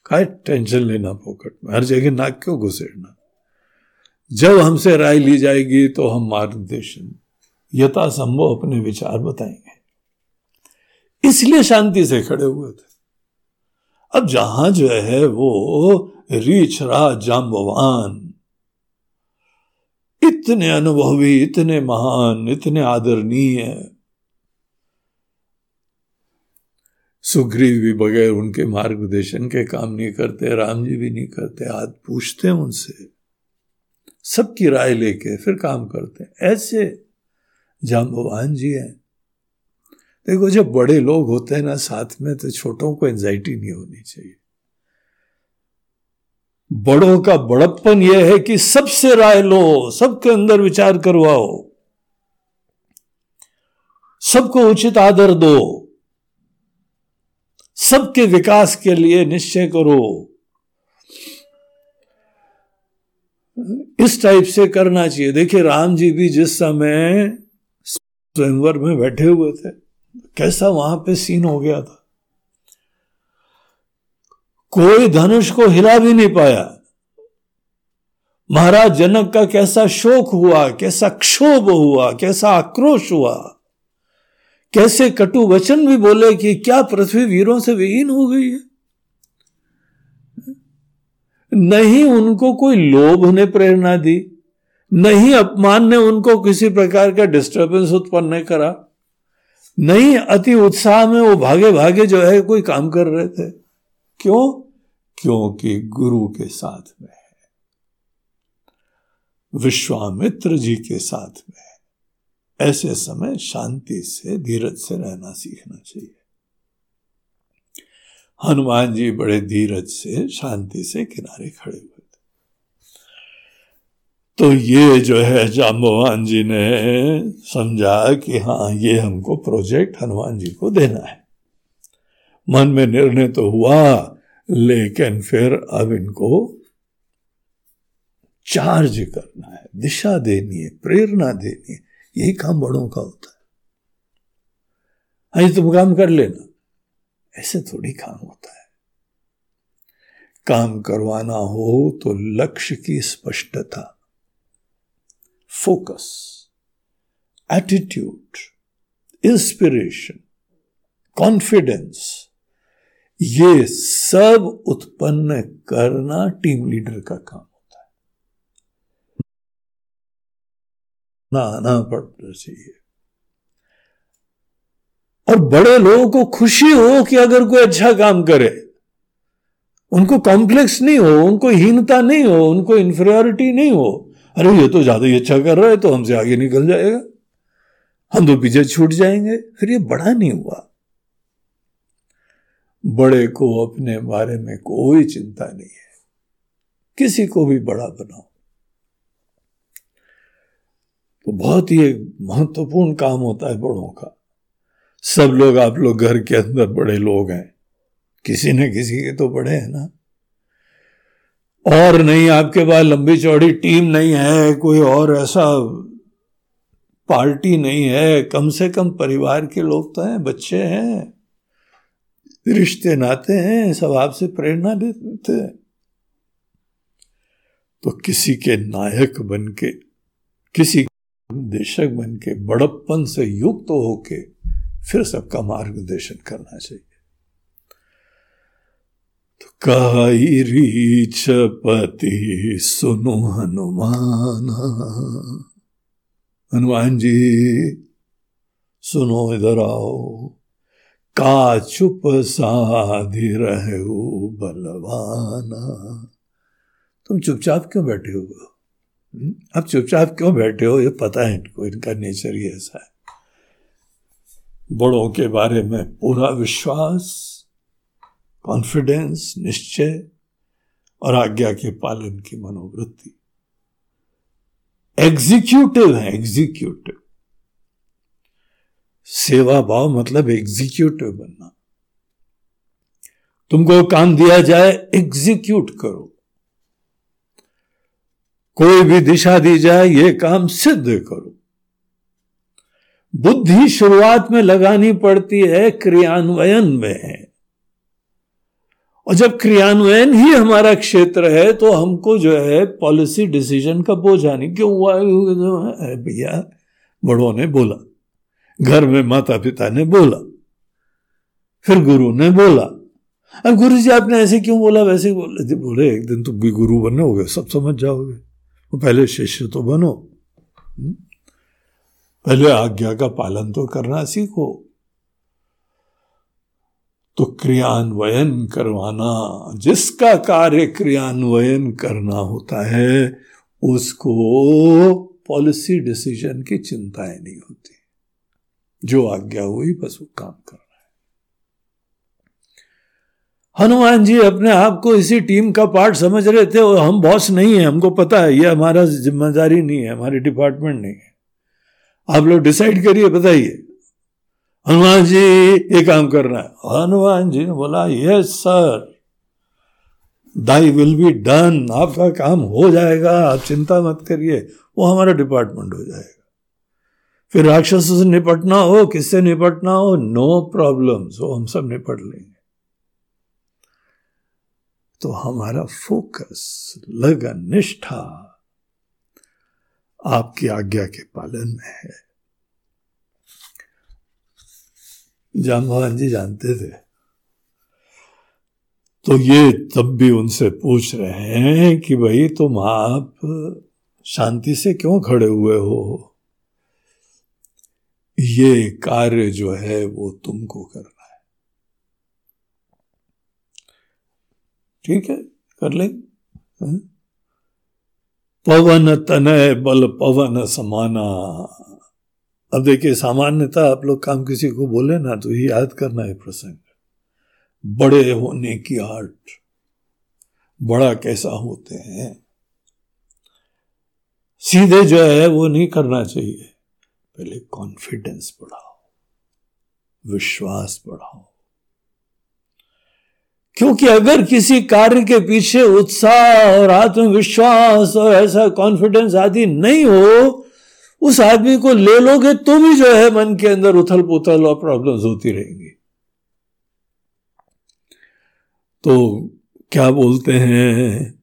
काय टेंशन लेना पोकट में, हर जगह नाक क्यों घुसेड़ना? जब हमसे राय ली जाएगी तो हम मार्गदर्शन, यथासंभव अपने विचार बताएँगे। इसलिए शांति से खड़े हुए थे। अब जहाँ जो है, वो रीछ राज जाम्बवान। इतने अनुभवी, इतने महान, इतने आदरणीय सुग्रीव भी बगैर उनके मार्गदर्शन के काम नहीं करते, राम जी भी नहीं करते आज पूछते हैं उनसे। सबकी राय लेके फिर काम करते हैं। ऐसे जाम्बवान जी हैं। देखो, जब बड़े लोग होते हैं ना, साथ में तो छोटों को एंजाइटी नहीं होनी चाहिए। बड़ों का बड़प्पन यह है कि सबसे राय लो, सबके अंदर विचार करवाओ। सबको उचित आदर दो। सबके विकास के लिए निश्चय करो। इस टाइप से करना चाहिए। देखिए, राम जी भी जिस समय स्वयंवर में बैठे हुए थे, कैसा वहाँ पे सीन हो गया था। कोई धनुष को हिला भी नहीं पाया। महाराज जनक का कैसा शोक हुआ, कैसा क्षोभ हुआ, कैसा आक्रोश हुआ। कैसे कटु वचन भी बोले कि क्या पृथ्वी वीरों से विहीन हो गई है? नहीं उनको कोई लोभ ने प्रेरणा दी, नहीं अपमान ने उनको किसी प्रकार का डिस्टरबेंस उत्पन्न करा, नहीं अति उत्साह में वो भागे भागे जो है कोई काम कर रहे थे। क्यों? क्योंकि गुरु के साथ में है। विश्वामित्र जी के साथ में है। ऐसे समय शांति से, धीरज से रहना सीखना चाहिए। हनुमान जी बड़े धीरज से, शांति से किनारे खड़े हुए थे। तो ये जो है जाम्बवान जी ने समझा कि हाँ ये हमको प्रोजेक्ट हनुमान जी को देना है। मन में निर्णय तो हुआ, लेकिन फिर अब इनको चार्ज करना है, दिशा देनी है, प्रेरणा देनी है। यही काम बड़ों का होता है। आज तुम काम कर लेना। ऐसे थोड़ी काम होता है। काम करवाना हो तो लक्ष्य की स्पष्टता, फोकस, एटीट्यूड, इंस्पिरेशन, कॉन्फिडेंस ये सब उत्पन्न करना टीम लीडर का काम होता है। ना आना पड़ना चाहिए। और बड़े लोगों को खुशी हो कि अगर कोई अच्छा काम करे, उनको कॉम्प्लेक्स नहीं हो, उनको हीनता नहीं हो, उनको इंफीरियोरिटी नहीं हो, अरे ये तो ज़्यादा ही अच्छा कर रहा है तो हमसे आगे निकल जाएगा। हम तो पीछे छूट जाएँगे। फिर ये बड़ा नहीं हुआ। बड़े को अपने बारे में कोई चिंता नहीं है। किसी को भी बड़ा बनाओ। तो बहुत ही एक महत्वपूर्ण काम होता है बड़ों का। सब लोग, आप लोग घर के अंदर बड़े लोग हैं। किसी न किसी के तो बड़े हैं ना। और नहीं, आपके पास लंबी चौड़ी टीम नहीं है, कोई और ऐसा पार्टी नहीं है। कम से कम परिवार के लोग तो हैं, बच्चे हैं। रिश्ते नाते हैं, सब आपसे प्रेरणा लेते हैं। तो किसी के नायक बन के किसी देशक बन के बड़प्पन से युक्त तो होके फिर सबका मार्गदर्शन करना चाहिए। तो काई रीच पति, सुनो हनुमान। हनुमान जी, सुनो इधर आओ। का चुप साधि रहे हो, बलवाना। तुम चुपचाप क्यों बैठे हो? हम्म? अब चुपचाप क्यों बैठे हो? ये पता है इनको, इनका नेचर ही ऐसा है। बड़ों के बारे में पूरा विश्वास कॉन्फिडेंस निश्चय और आज्ञा के पालन की मनोवृत्ति। एग्जीक्यूटिव है एग्जीक्यूटिव सेवा भाव मतलब एग्जीक्यूटिव बनना। तुमको काम दिया जाए एग्जीक्यूट करो। कोई भी दिशा दी जाए, ये काम सिद्ध करो। बुद्धि शुरुआत में लगानी पड़ती है, क्रियान्वयन में है। और जब क्रियान्वयन ही हमारा क्षेत्र है तो हमको जो है पॉलिसी डिसीज़न का बोझा नहीं, क्यों हुआ? भैया, बड़ों ने बोला। घर में माता पिता ने बोला। फिर गुरु ने बोला, अब गुरु जी, आपने ऐसे क्यों बोला? वैसे बोले बोले, एक दिन तुम भी गुरु बनोगे सब समझ जाओगे। वो पहले शिष्य तो बनो। हम्म? पहले आज्ञा का पालन तो करना सीखो। तो क्रियान्वयन करवाना, जिसका कार्य क्रियान्वयन करना होता है, उसको पॉलिसी डिसीज़न की चिंताएँ नहीं होती। जो आज्ञा हुई, बस वो काम कर रहा है। हनुमान जी अपने आप को इसी टीम का पार्ट समझ रहे थे और हम बॉस नहीं है, हमको पता है, ये हमारा ज़िम्मेदारी नहीं है, हमारी डिपार्टमेंट नहीं है। आप लोग डिसाइड करिए, बताइए। हनुमान जी ये काम करना है। हनुमान जी ने बोला yes sir thy will be done आपका काम हो जाएगा, आप चिंता मत करिए, वो हमारा डिपार्टमेंट हो जाएगा। फिर राक्षसों से निपटना हो, किससे निपटना हो? नो प्रॉब्लम सो हम सब निपट लेंगे। तो हमारा फोकस लगन निष्ठा आपकी आज्ञा के पालन में है। जामवान जी जानते थे। तो ये तब भी उनसे पूछ रहे हैं कि भाई तुम आप शांति से क्यों खड़े हुए हो? ये कार्य जो है वो तुमको करना है। ठीक है? कर लेंगे हाँ? पवन तनय बल पवन समाना। अब देखिए, सामान्यता आप लोग काम किसी को बोले ना तो ये याद करना है प्रसंग। बड़े होने की आर्ट बड़ा कैसा होते हैं। सीधे जो है वो नहीं करना चाहिए। पहले कॉन्फिडेंस बढ़ाओ, विश्वास बढ़ाओ। क्योंकि अगर किसी कार्य के पीछे उत्साह और आत्मविश्वास और ऐसा कॉन्फिडेंस आदि नहीं हो, उस आदमी को ले लोगे तो भी जो है मन के अंदर उथल पुथल और प्रॉब्लम्स होती रहेंगी। तो क्या बोलते हैं?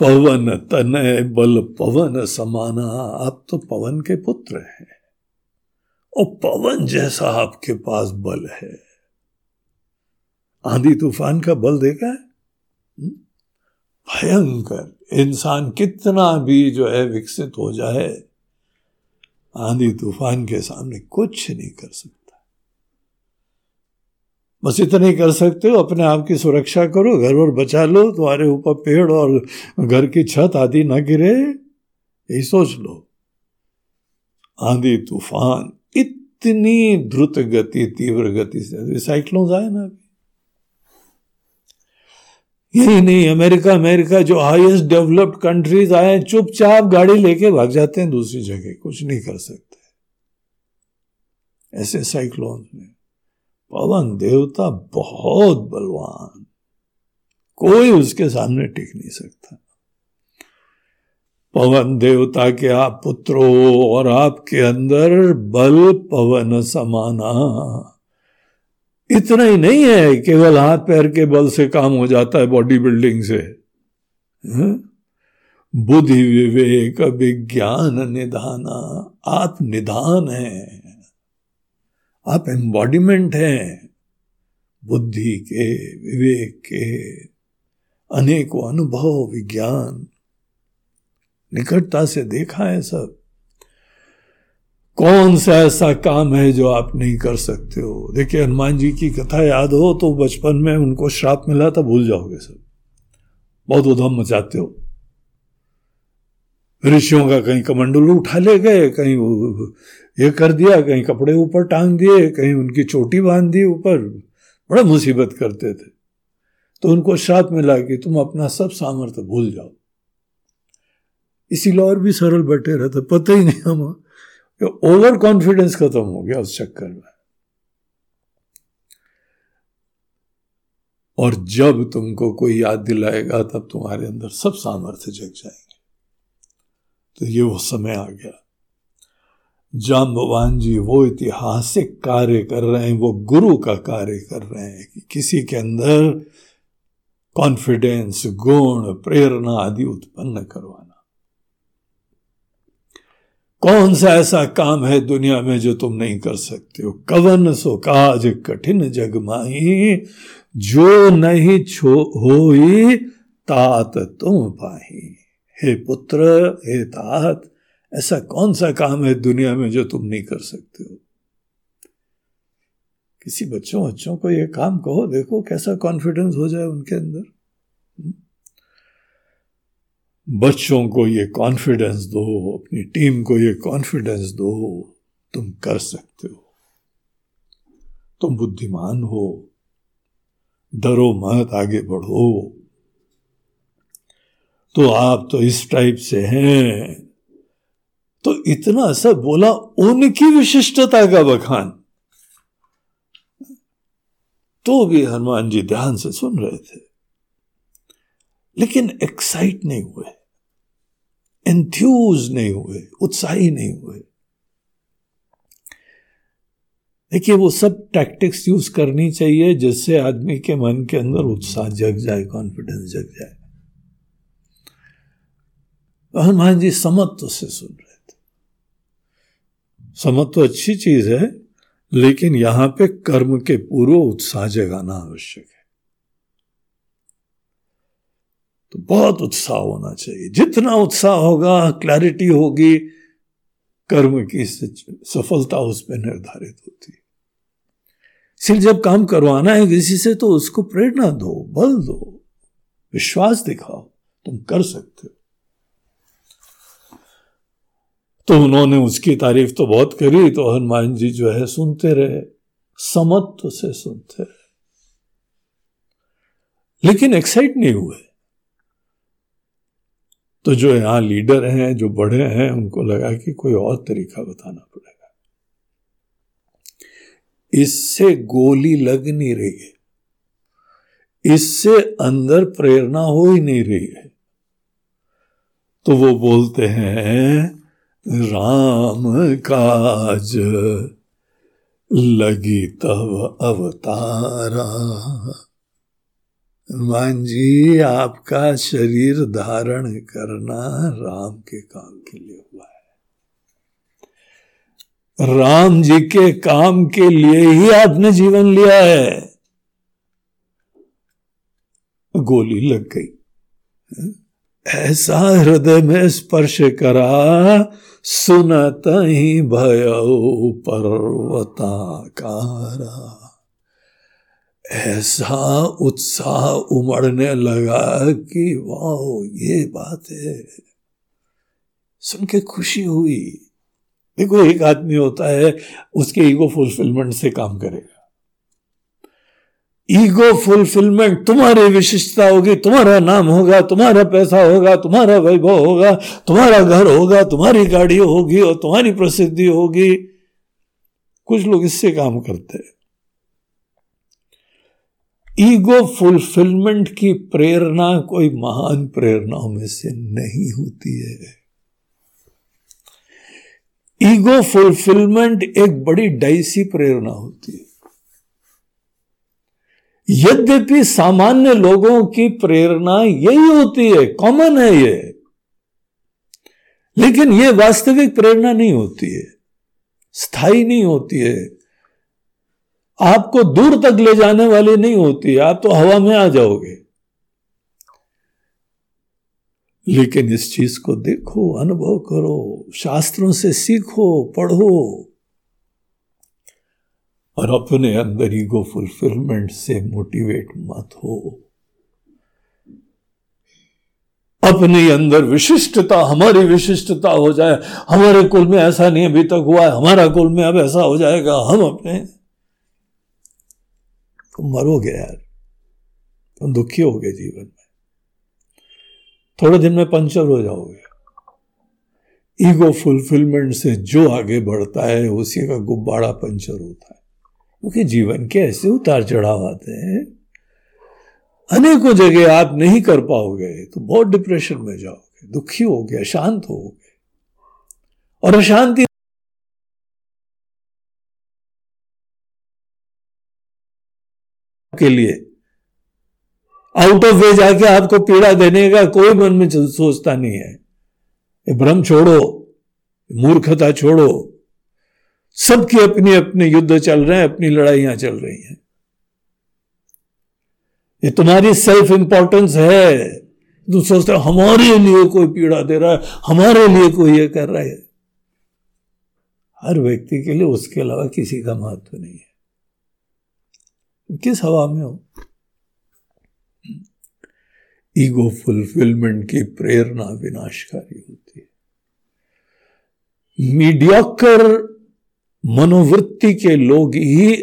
पवन तनय बल पवन समाना। आप तो पवन के पुत्र हैं। और पवन जैसा आपके पास बल है। आंधी तूफ़ान का बल देखा है हम्म? भयंकर। इंसान कितना भी जो है विकसित हो जाए, आंधी तूफ़ान के सामने कुछ नहीं कर सकता। बस इतना ही कर सकते हो, अपने आप की सुरक्षा करो, घर और बचा लो, तुम्हारे ऊपर पेड़ और घर की छत आदि ना गिरे। यही सोच लो। आंधी तूफ़ान इतनी द्रुत गति, तीव्र गति से। साइक्लोन आए ना अभी। यही नहीं, अमेरिका अमेरिका, जो हाईएस्ट डेवलप्ड कंट्रीज़ आए, चुपचाप गाड़ी लेके भाग जाते हैं दूसरी जगह। कुछ नहीं कर सकते। ऐसे साइक्लोन में। पवन देवता बहुत बलवान। कोई उसके सामने टिक नहीं सकता। पवन देवता के आप पुत्र हो और आपके अंदर बल पवन समाना। इतना ही नहीं है, केवल हाथ पैर के बल से काम हो जाता है बॉडी बिल्डिंग से। हाँ? बुद्धि विवेक विज्ञान निधाना, आप निधान है। आप एम्बॉडीमेंट हैं। बुद्धि के, विवेक के, अनेकों अनुभव, विज्ञान। निकटता से देखा है सब। कौन सा ऐसा काम है जो आप नहीं कर सकते हो? देखिए, हनुमान जी की कथा याद हो तो बचपन में उनको श्राप मिला था, भूल जाओगे सब। बहुत उधम मचाते हो। ऋषियों का कहीं कमंडल उठा ले गए, कहीं ये कर दिया, कहीं कपड़े ऊपर टांग दिए, कहीं उनकी चोटी बाँध दी ऊपर। बड़ा मुसीबत करते थे। तो उनको श्राप मिला कि तुम अपना सब सामर्थ्य भूल जाओ। इसीलिए और भी सरल बैठे रहते, पता ही नहीं हम ओवर कॉन्फिडेंस खत्म हो गया उस चक्कर में। और जब तुमको कोई याद दिलाएगा, तब तुम्हारे अंदर सब सामर्थ्य जग जाएँगे। तो ये वो समय आ गया। जाम्बवान जी वो ऐतिहासिक कार्य कर रहे हैं, वो गुरु का कार्य कर रहे हैं कि किसी के अंदर कॉन्फिडेंस गुण, प्रेरणा आदि उत्पन्न करवाना। कौन सा ऐसा काम है दुनिया में जो तुम नहीं कर सकते हो? कवन सो काज कठिन जग माही, जो नहीं छो हो तात तुम पाही। हे पुत्र, हे तात, ऐसा कौन सा काम है दुनिया में जो तुम नहीं कर सकते हो? किसी बच्चों बच्चों को ये काम कहो, देखो कैसा कॉन्फिडेंस हो जाए उनके अंदर। बच्चों को ये कॉन्फिडेंस दो, अपनी टीम को ये कॉन्फिडेंस दो, तुम कर सकते हो। तुम बुद्धिमान हो, डरो मत, आगे बढ़ो। तो आप तो इस टाइप से हैं। तो इतना सब बोला उनकी विशिष्टता का बखान। तो भी हनुमान जी ध्यान से सुन रहे थे। लेकिन एक्साइट नहीं हुए एंथ्यूज नहीं हुए, उत्साही नहीं हुए। देखिए, वो सब टैक्टिक्स यूज़ करनी चाहिए जिससे आदमी के मन के अंदर उत्साह जग जाए कॉन्फिडेंस जग जाए। हनुमान जी समत्व से सुन रहे थे। समत्व अच्छी चीज़ है, लेकिन यहाँ पे कर्म के पूर्व उत्साह जगाना आवश्यक है तो बहुत उत्साह होना चाहिए। जितना उत्साह होगा क्लैरिटी होगी, कर्म की सफलता उस पर निर्धारित होती है। सिर्फ़ जब काम करवाना है किसी से तो उसको प्रेरणा दो, बल दो, विश्वास दिखाओ, तुम कर सकते हो। तो उन्होंने उसकी तारीफ़ तो बहुत करी तो हनुमान जी जो है सुनते रहे, समत्व से सुनते रहे। लेकिन एक्साइट नहीं हुए। तो जो यहाँ लीडर हैं, जो बड़े हैं, उनको लगा कि कोई और तरीका बताना पड़ेगा। इससे गोली लग नहीं रही है। इससे अंदर प्रेरणा हो ही नहीं रही है। तो वो बोलते हैं, राम काज लगी तब अवतारा। हनुमान जी, आपका शरीर धारण करना राम के काम के लिए हुआ है। राम जी के काम के लिए ही आपने जीवन लिया है। गोली लग गई। ऐसा हृदय में स्पर्श करा, सुनत ही भय पर्वताकारा। ऐसा उत्साह उमड़ने लगा कि वाह, ये बात है। सुन के खुशी हुई। देखो, एक आदमी होता है, उसके ईगो फुलफिलमेंट से काम करेगा। ईगो फुलफिलमेंट तुम्हारी विशिष्टता होगी, तुम्हारा नाम होगा, तुम्हारा पैसा होगा, तुम्हारा वैभव होगा, तुम्हारा घर होगा, तुम्हारी गाड़ी होगी और तुम्हारी प्रसिद्धि होगी। कुछ लोग इससे काम करते हैं। ईगो फुलफिलमेंट की प्रेरणा कोई महान प्रेरणाओं में से नहीं होती है। ईगो फुलफिलमेंट एक बड़ी डाइसी प्रेरणा होती है। यद्यपि सामान्य लोगों की प्रेरणा यही होती है कॉमन है ये, लेकिन ये वास्तविक प्रेरणा नहीं होती है, स्थायी नहीं होती है। आपको दूर तक ले जाने वाली नहीं होती, आप तो हवा में आ जाओगे। लेकिन इस चीज़ को देखो, अनुभव करो, शास्त्रों से सीखो, पढ़ो, और अपने अंदर ईगो फुलफिलमेंट से मोटिवेट मत हो। अपने अंदर विशिष्टता, हमारी विशिष्टता हो जाए। हमारे कुल में ऐसा नहीं अभी तक हुआ है, हमारा कुल में अब ऐसा हो जाएगा, हम अपने तुम मरोगे यार। तुम दुखी हो गए जीवन में। थोड़े दिन में पंचर हो जाओगे। ईगो फुलफिलमेंट से जो आगे बढ़ता है, उसी का गुब्बारा पंचर होता है। क्योंकि जीवन के ऐसे उतार चढ़ाव आते हैं। अनेकों जगह आप नहीं कर पाओगे तो बहुत डिप्रेशन में जाओगे, दुखी हो गया अशांत गए और अशांति के लिए। आउट ऑफ़ वे जाके आपको पीड़ा देने का कोई मन में सोचता नहीं है। ये भ्रम छोड़ो मूर्खता छोड़ो। सबके अपने अपने युद्ध चल रहे हैं, अपनी लड़ाइयाँ चल रही हैं। ये तुम्हारी सेल्फ इंपॉर्टेंस है। तुम सोचते हो, हमारे लिए कोई पीड़ा दे रहा है, हमारे लिए कोई ये कर रहा है। हर व्यक्ति के लिए उसके अलावा किसी का महत्व नहीं है। किस हवा में हो? ईगो फुलफिलमेंट की प्रेरणा विनाशकारी होती है। मीडियाकर मनोवृत्ति के लोग ही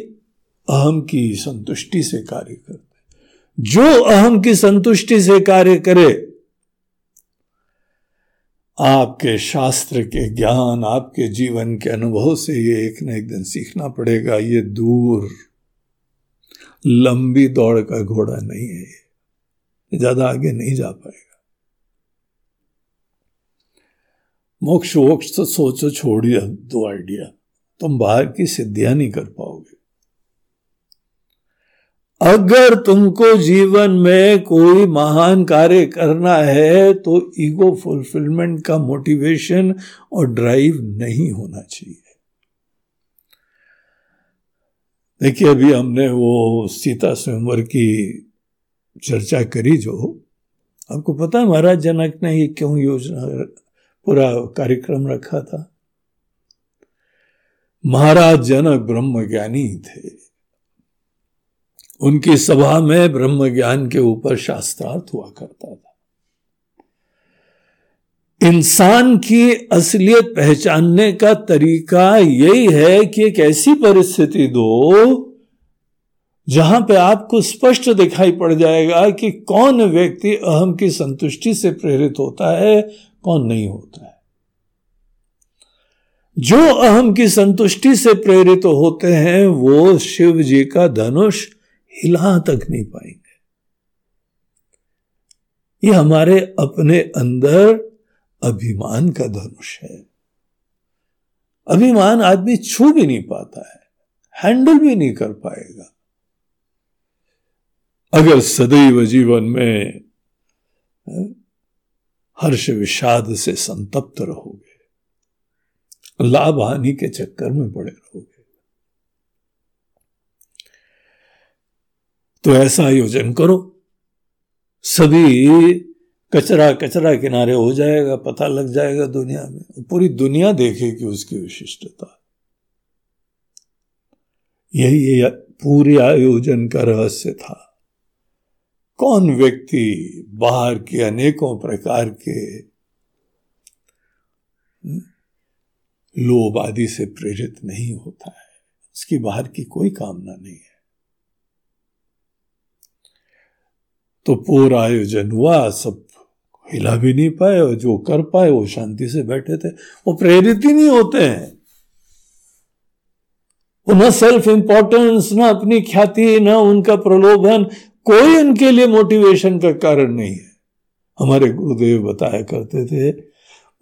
अहम की संतुष्टि से कार्य करते जो अहम की संतुष्टि से कार्य करे, आपके शास्त्र के ज्ञान, आपके जीवन के अनुभव से ये एक न एक दिन सीखना पड़ेगा। ये दूर लंबी दौड़ का घोड़ा नहीं है ये। ज़्यादा आगे नहीं जा पाएगा। मोक्ष, वोक्ष तो सोचो, छोड़िए दो आइडिया। तुम बाहर की सिद्धियाँ नहीं कर पाओगे। अगर तुमको जीवन में कोई महान कार्य करना है तो ईगो फुलफिलमेंट का मोटिवेशन और ड्राइव नहीं होना चाहिए। देखिए, अभी हमने वो सीता स्वयंवर की चर्चा करी जो आपको पता है, महाराज जनक ने ये क्यों योजना, पूरा कार्यक्रम रखा था? महाराज जनक ब्रह्म ज्ञानी थे। उनकी सभा में ब्रह्म ज्ञान के ऊपर शास्त्रार्थ हुआ करता था। इंसान की असलियत पहचानने का तरीका यही है कि एक ऐसी परिस्थिति दो, जहाँ पे आपको स्पष्ट दिखाई पड़ जाएगा कि कौन व्यक्ति अहम की संतुष्टि से प्रेरित होता है, कौन नहीं होता है। जो अहम की संतुष्टि से प्रेरित होते हैं, वो शिव जी का धनुष हिला तक नहीं पाएँगे। ये हमारे अपने अंदर अभिमान का धनुष है। अभिमान आदमी छू भी नहीं पाता है, हैंडल भी नहीं कर पाएगा। अगर सदैव जीवन में हर्ष विषाद से संतप्त रहोगे, लाभ हानि के चक्कर में पड़े रहोगे। तो ऐसा आयोजन करो। सभी कचरा कचरा किनारे हो जाएगा, पता लग जाएगा दुनिया में। पूरी दुनिया देखेगी उसकी विशिष्टता। यही ये पूरे आयोजन का रहस्य था। कौन व्यक्ति बाहर के अनेकों प्रकार के लोभ आदि से प्रेरित नहीं होता है? उसकी बाहर की कोई कामना नहीं है। तो पूरा आयोजन हुआ, सब हिला भी नहीं पाए और जो कर पाए वो शांति से बैठे थे। वो प्रेरित ही नहीं होते हैं। वो न सेल्फ इंपॉर्टेंस ना अपनी ख्याति, ना उनका प्रलोभन, कोई उनके लिए मोटिवेशन का कारण नहीं है। हमारे गुरुदेव बताया करते थे,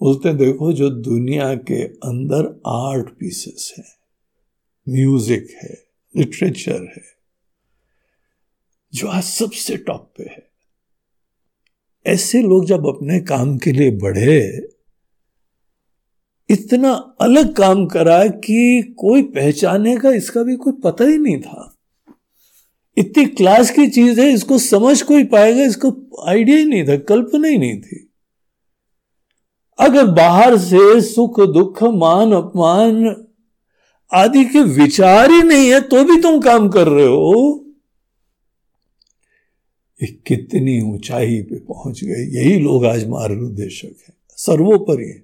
बोलते, देखो, जो दुनिया के अंदर आर्ट पीसेस है म्यूज़िक है लिटरेचर है, जो आज सबसे टॉप पे है ऐसे लोग जब अपने काम के लिए बढ़े, इतना अलग काम करा कि कोई पहचाने का इसका भी कोई पता ही नहीं था। इतनी क्लास की चीज़ है, इसको समझ कोई पाएगा, इसको आइडिया ही नहीं था, कल्पना ही नहीं थी। अगर बाहर से सुख, दुख, मान, अपमान आदि के विचार ही नहीं है तो भी तुम काम कर रहे हो। ये कितनी ऊंचाई पे पहुँच गए यही लोग आज मार्गदर्शक हैं। सर्वोपरि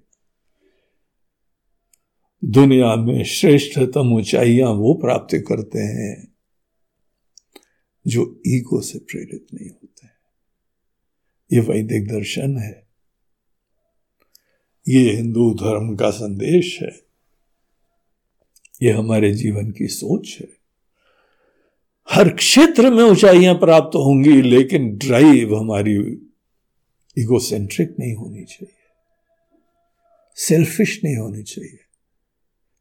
दुनिया में श्रेष्ठतम ऊंचाइयाँ वो प्राप्त करते हैं जो ईगो से प्रेरित नहीं होते हैं। ये वैदिक दर्शन है। ये हिंदू धर्म का संदेश है। ये हमारे जीवन की सोच है। हर क्षेत्र में ऊंचाइयाँ प्राप्त होंगी, लेकिन ड्राइव हमारी इगोसेंट्रिक नहीं होनी चाहिए। सेल्फिश नहीं होनी चाहिए।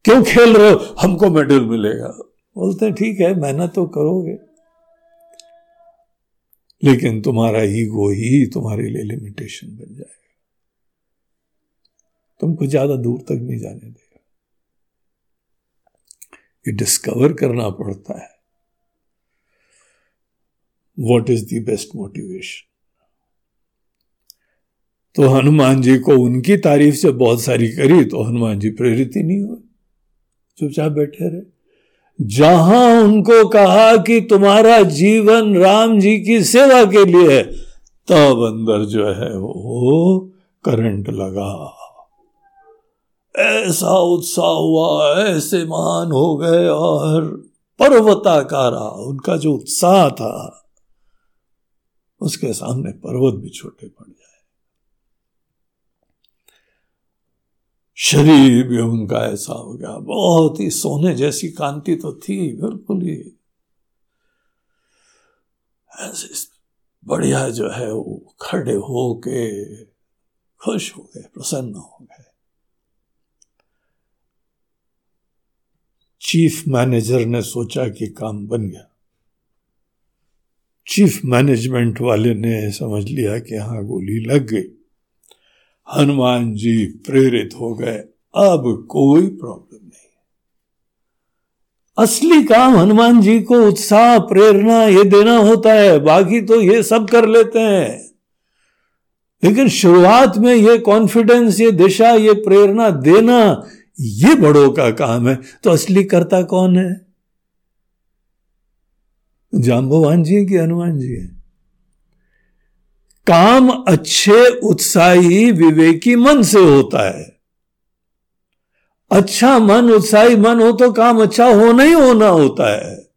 क्यों खेल रहे हो? हमको मेडल मिलेगा। बोलते हैं, ठीक है, मेहनत तो करोगे। लेकिन तुम्हारा ईगो ही तुम्हारे लिए लिमिटेशन बन जाएगा। तुमको ज़्यादा दूर तक नहीं जाने देगा। ये डिस्कवर करना पड़ता है। What is the best motivation तो हनुमान जी को उनकी तारीफ़ से बहुत सारी करी तो हनुमान जी प्रेरित ही नहीं हुए। चुपचाप बैठे रहे। जहाँ उनको कहा कि तुम्हारा जीवन राम जी की सेवा के लिए है, तब अंदर जो है वो करंट लगा। ऐसा उत्साह हुआ, ऐसे महान हो गए और पर्वताकारा, उनका जो उत्साह था उसके सामने पर्वत भी छोटे पड़ जाए। शरीर भी उनका ऐसा हो गया। बहुत ही सोने जैसी कांति तो थी बिल्कुल ही। ऐसे बढ़िया जो है वो खड़े हो के खुश हो गए, प्रसन्न हो गए। चीफ मैनेजर ने सोचा कि काम बन गया। चीफ मैनेजमेंट वाले ने समझ लिया कि हाँ गोली लग गई। हनुमान जी प्रेरित हो गए। अब कोई प्रॉब्लम नहीं। असली काम हनुमान जी को उत्साह, प्रेरणा ये देना होता है। बाकी तो ये सब कर लेते हैं। लेकिन शुरुआत में ये कॉन्फिडेंस ये दिशा, ये प्रेरणा देना, ये बड़ों का काम है। तो असली करता कौन है? जाम्बवान जी कि हनुमान जी है? काम अच्छे, उत्साही, विवेकी मन से होता है। अच्छा मन, उत्साही मन हो तो काम अच्छा होना ही होना होता है।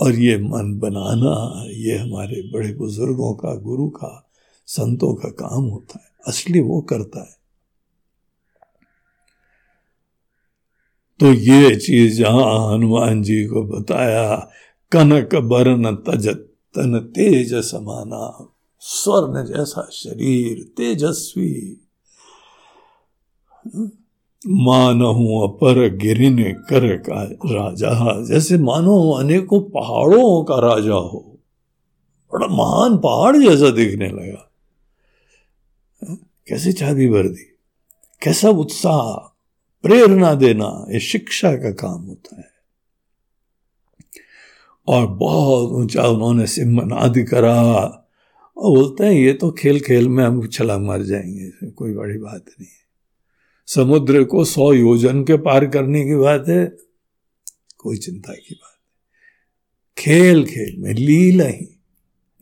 और ये मन बनाना, ये हमारे बड़े बुज़ुर्गों का, गुरु का, संतों का काम होता है। असली वो करता है। तो ये चीज़ जहाँ हनुमान जी को बताया कनक बरन तजत तन तेज समाना स्वर्ण जैसा शरीर तेजस्वी। मानहू अपर गिरिन कर का राजा, जैसे मानो अनेकों पहाड़ों का राजा हो। बड़ा महान पहाड़ जैसा दिखने लगा। कैसे चाबी भर दी कैसा उत्साह, प्रेरणा देना, ये शिक्षा का काम होता है। और बहुत ऊँचा उन्होंने सिमनादि करा। और बोलते हैं, ये तो खेल खेल में हम छलांग मार जाएँगे कोई बड़ी बात नहीं है। समुद्र को सौ योजन के पार करने की बात है, कोई चिंता की बात है खेल खेल में लीला ही,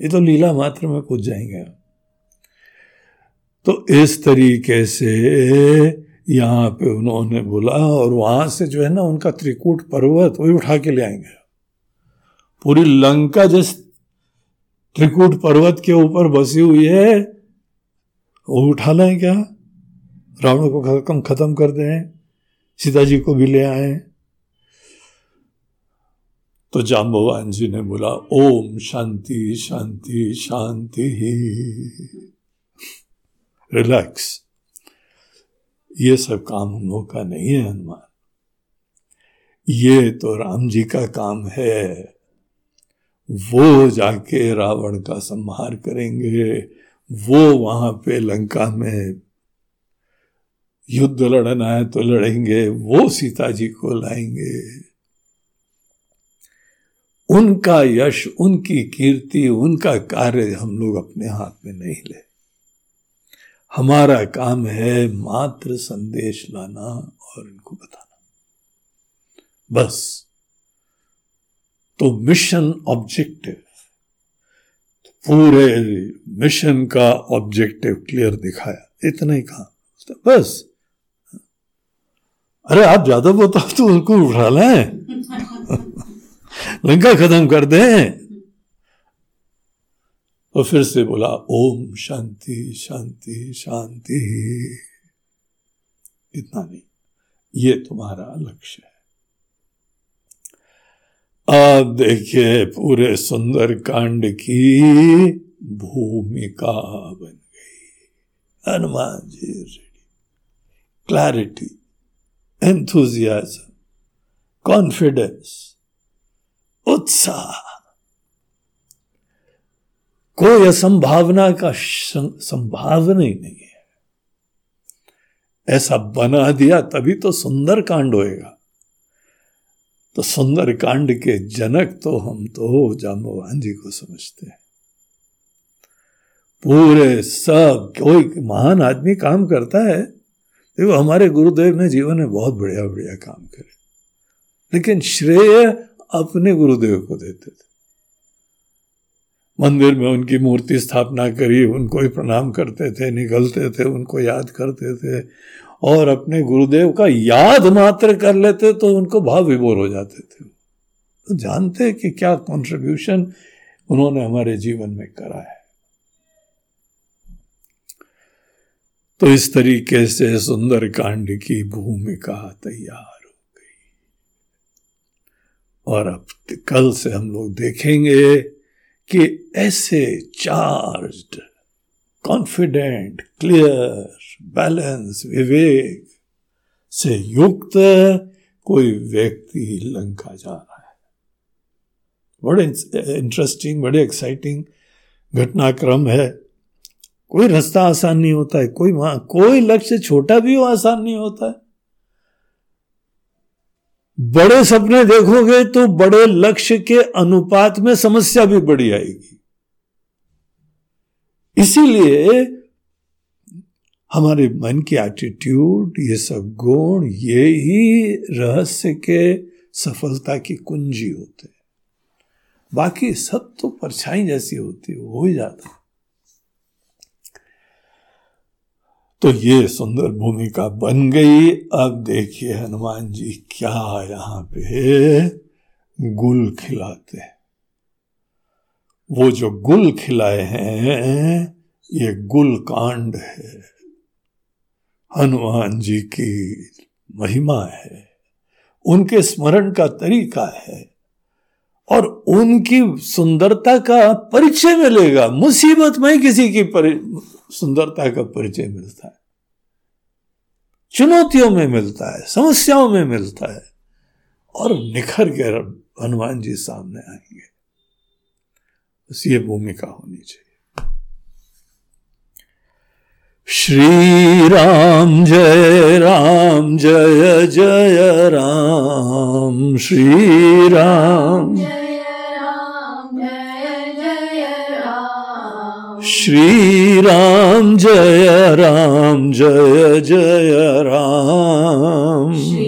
ये तो लीला मात्र में कुछ जाएँगे तो इस तरीके से यहाँ पे उन्होंने बोला और वहाँ से जो है ना उनका त्रिकूट पर्वत वही उठा के ले आएँगे। पूरी लंका जिस त्रिकूट पर्वत के ऊपर बसी हुई है, वो उठा लें क्या? रावण को खत्म खत्म कर दें सीता जी को भी ले आए। तो जाम्बवान जी ने बोला, ओम शांति शांति शांति रिलैक्स ये सब काम हम लोग का नहीं है, हनुमान। ये तो राम जी का काम है। वो जाके रावण का संहार करेंगे। वो वहाँ पे लंका में युद्ध लड़ना है तो लड़ेंगे, वो सीता जी को लाएँगे। उनका यश, उनकी कीर्ति, उनका कार्य हम लोग अपने हाथ में नहीं ले। हमारा काम है मात्र संदेश लाना और इनको बताना। बस। तो मिशन ऑब्जेक्टिव पूरे मिशन का ऑब्जेक्टिव क्लियर दिखाया। इतना ही कहा। बस। अरे आप ज़्यादा बताओ तो उनको उठा लें। (laughs) लंका खत्म कर दें। और फिर से बोला, ओम शांति शांति शांति। इतना नहीं। ये तुम्हारा लक्ष्य है। अब देखिए पूरे सुंदर कांड की भूमिका बन गई। Hanuman ji ready clarity enthusiasm confidence उत्साह। कोई असंभावना का संभावना ही नहीं है। ऐसा बना दिया तभी तो सुंदर कांड होएगा। तो सुंदर कांड के जनक तो हम तो जाम्बवान जी को समझते हैं। पूरे सब कोई महान आदमी काम करता है। देखो, हमारे गुरुदेव ने जीवन में बहुत बढ़िया बढ़िया काम करे। लेकिन श्रेय अपने गुरुदेव को देते थे। मंदिर में उनकी मूर्ति स्थापना करी, उनको ही प्रणाम करते थे निकलते थे, उनको याद करते थे। और अपने गुरुदेव का याद मात्र कर लेते तो उनको भाव विभोर हो जाते थे। तो जानते कि क्या कंट्रीब्यूशन उन्होंने हमारे जीवन में करा है। तो इस तरीके से सुंदर कांड की भूमिका तैयार हो गई। और अब कल से हम लोग देखेंगे कि ऐसे चार्ज कॉन्फिडेंट क्लियर बैलेंस विवेक से युक्त कोई व्यक्ति लंका जा रहा है। बड़े इंटरेस्टिंग बड़े एक्साइटिंग घटनाक्रम है। कोई रास्ता आसान नहीं होता है। कोई वहाँ, कोई लक्ष्य छोटा भी हो, आसान नहीं होता है। बड़े सपने देखोगे तो बड़े लक्ष्य के अनुपात में समस्या भी बड़ी आएगी। इसीलिए हमारे मन की एटीट्यूड ये सब गुण, ये ही रहस्य के सफलता की कुंजी होते हैं। बाकी सब तो परछाई जैसी होती है, हो ही जाता तो ये सुंदर भूमिका बन गई। अब देखिए हनुमान जी क्या यहाँ पे गुल खिलाते हैं। वो जो गुल खिलाए हैं, ये गुल कांड है। हनुमान जी की महिमा है। उनके स्मरण का तरीका है। और उनकी सुंदरता का परिचय मिलेगा। मुसीबत में किसी की सुंदरता का परिचय मिलता है। चुनौतियों में मिलता है। समस्याओं में मिलता है। और निखर के हनुमान जी सामने आएँगे। बस ये भूमिका होनी चाहिए। श्री राम जय राम, जय जय राम। श्री राम श्री राम जय राम, जय जय राम। श्री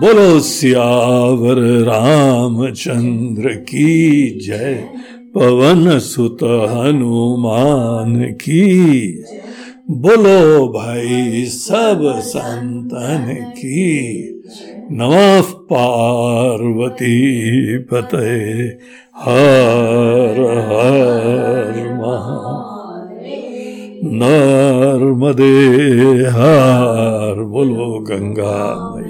बोलो, सियावर रामचंद्र की जय। पवन सुत हनुमान की बोलो भाई, सब संतन की नमः पार्वती पते। हर हर नर्मदे हर, बोलो गंगा जय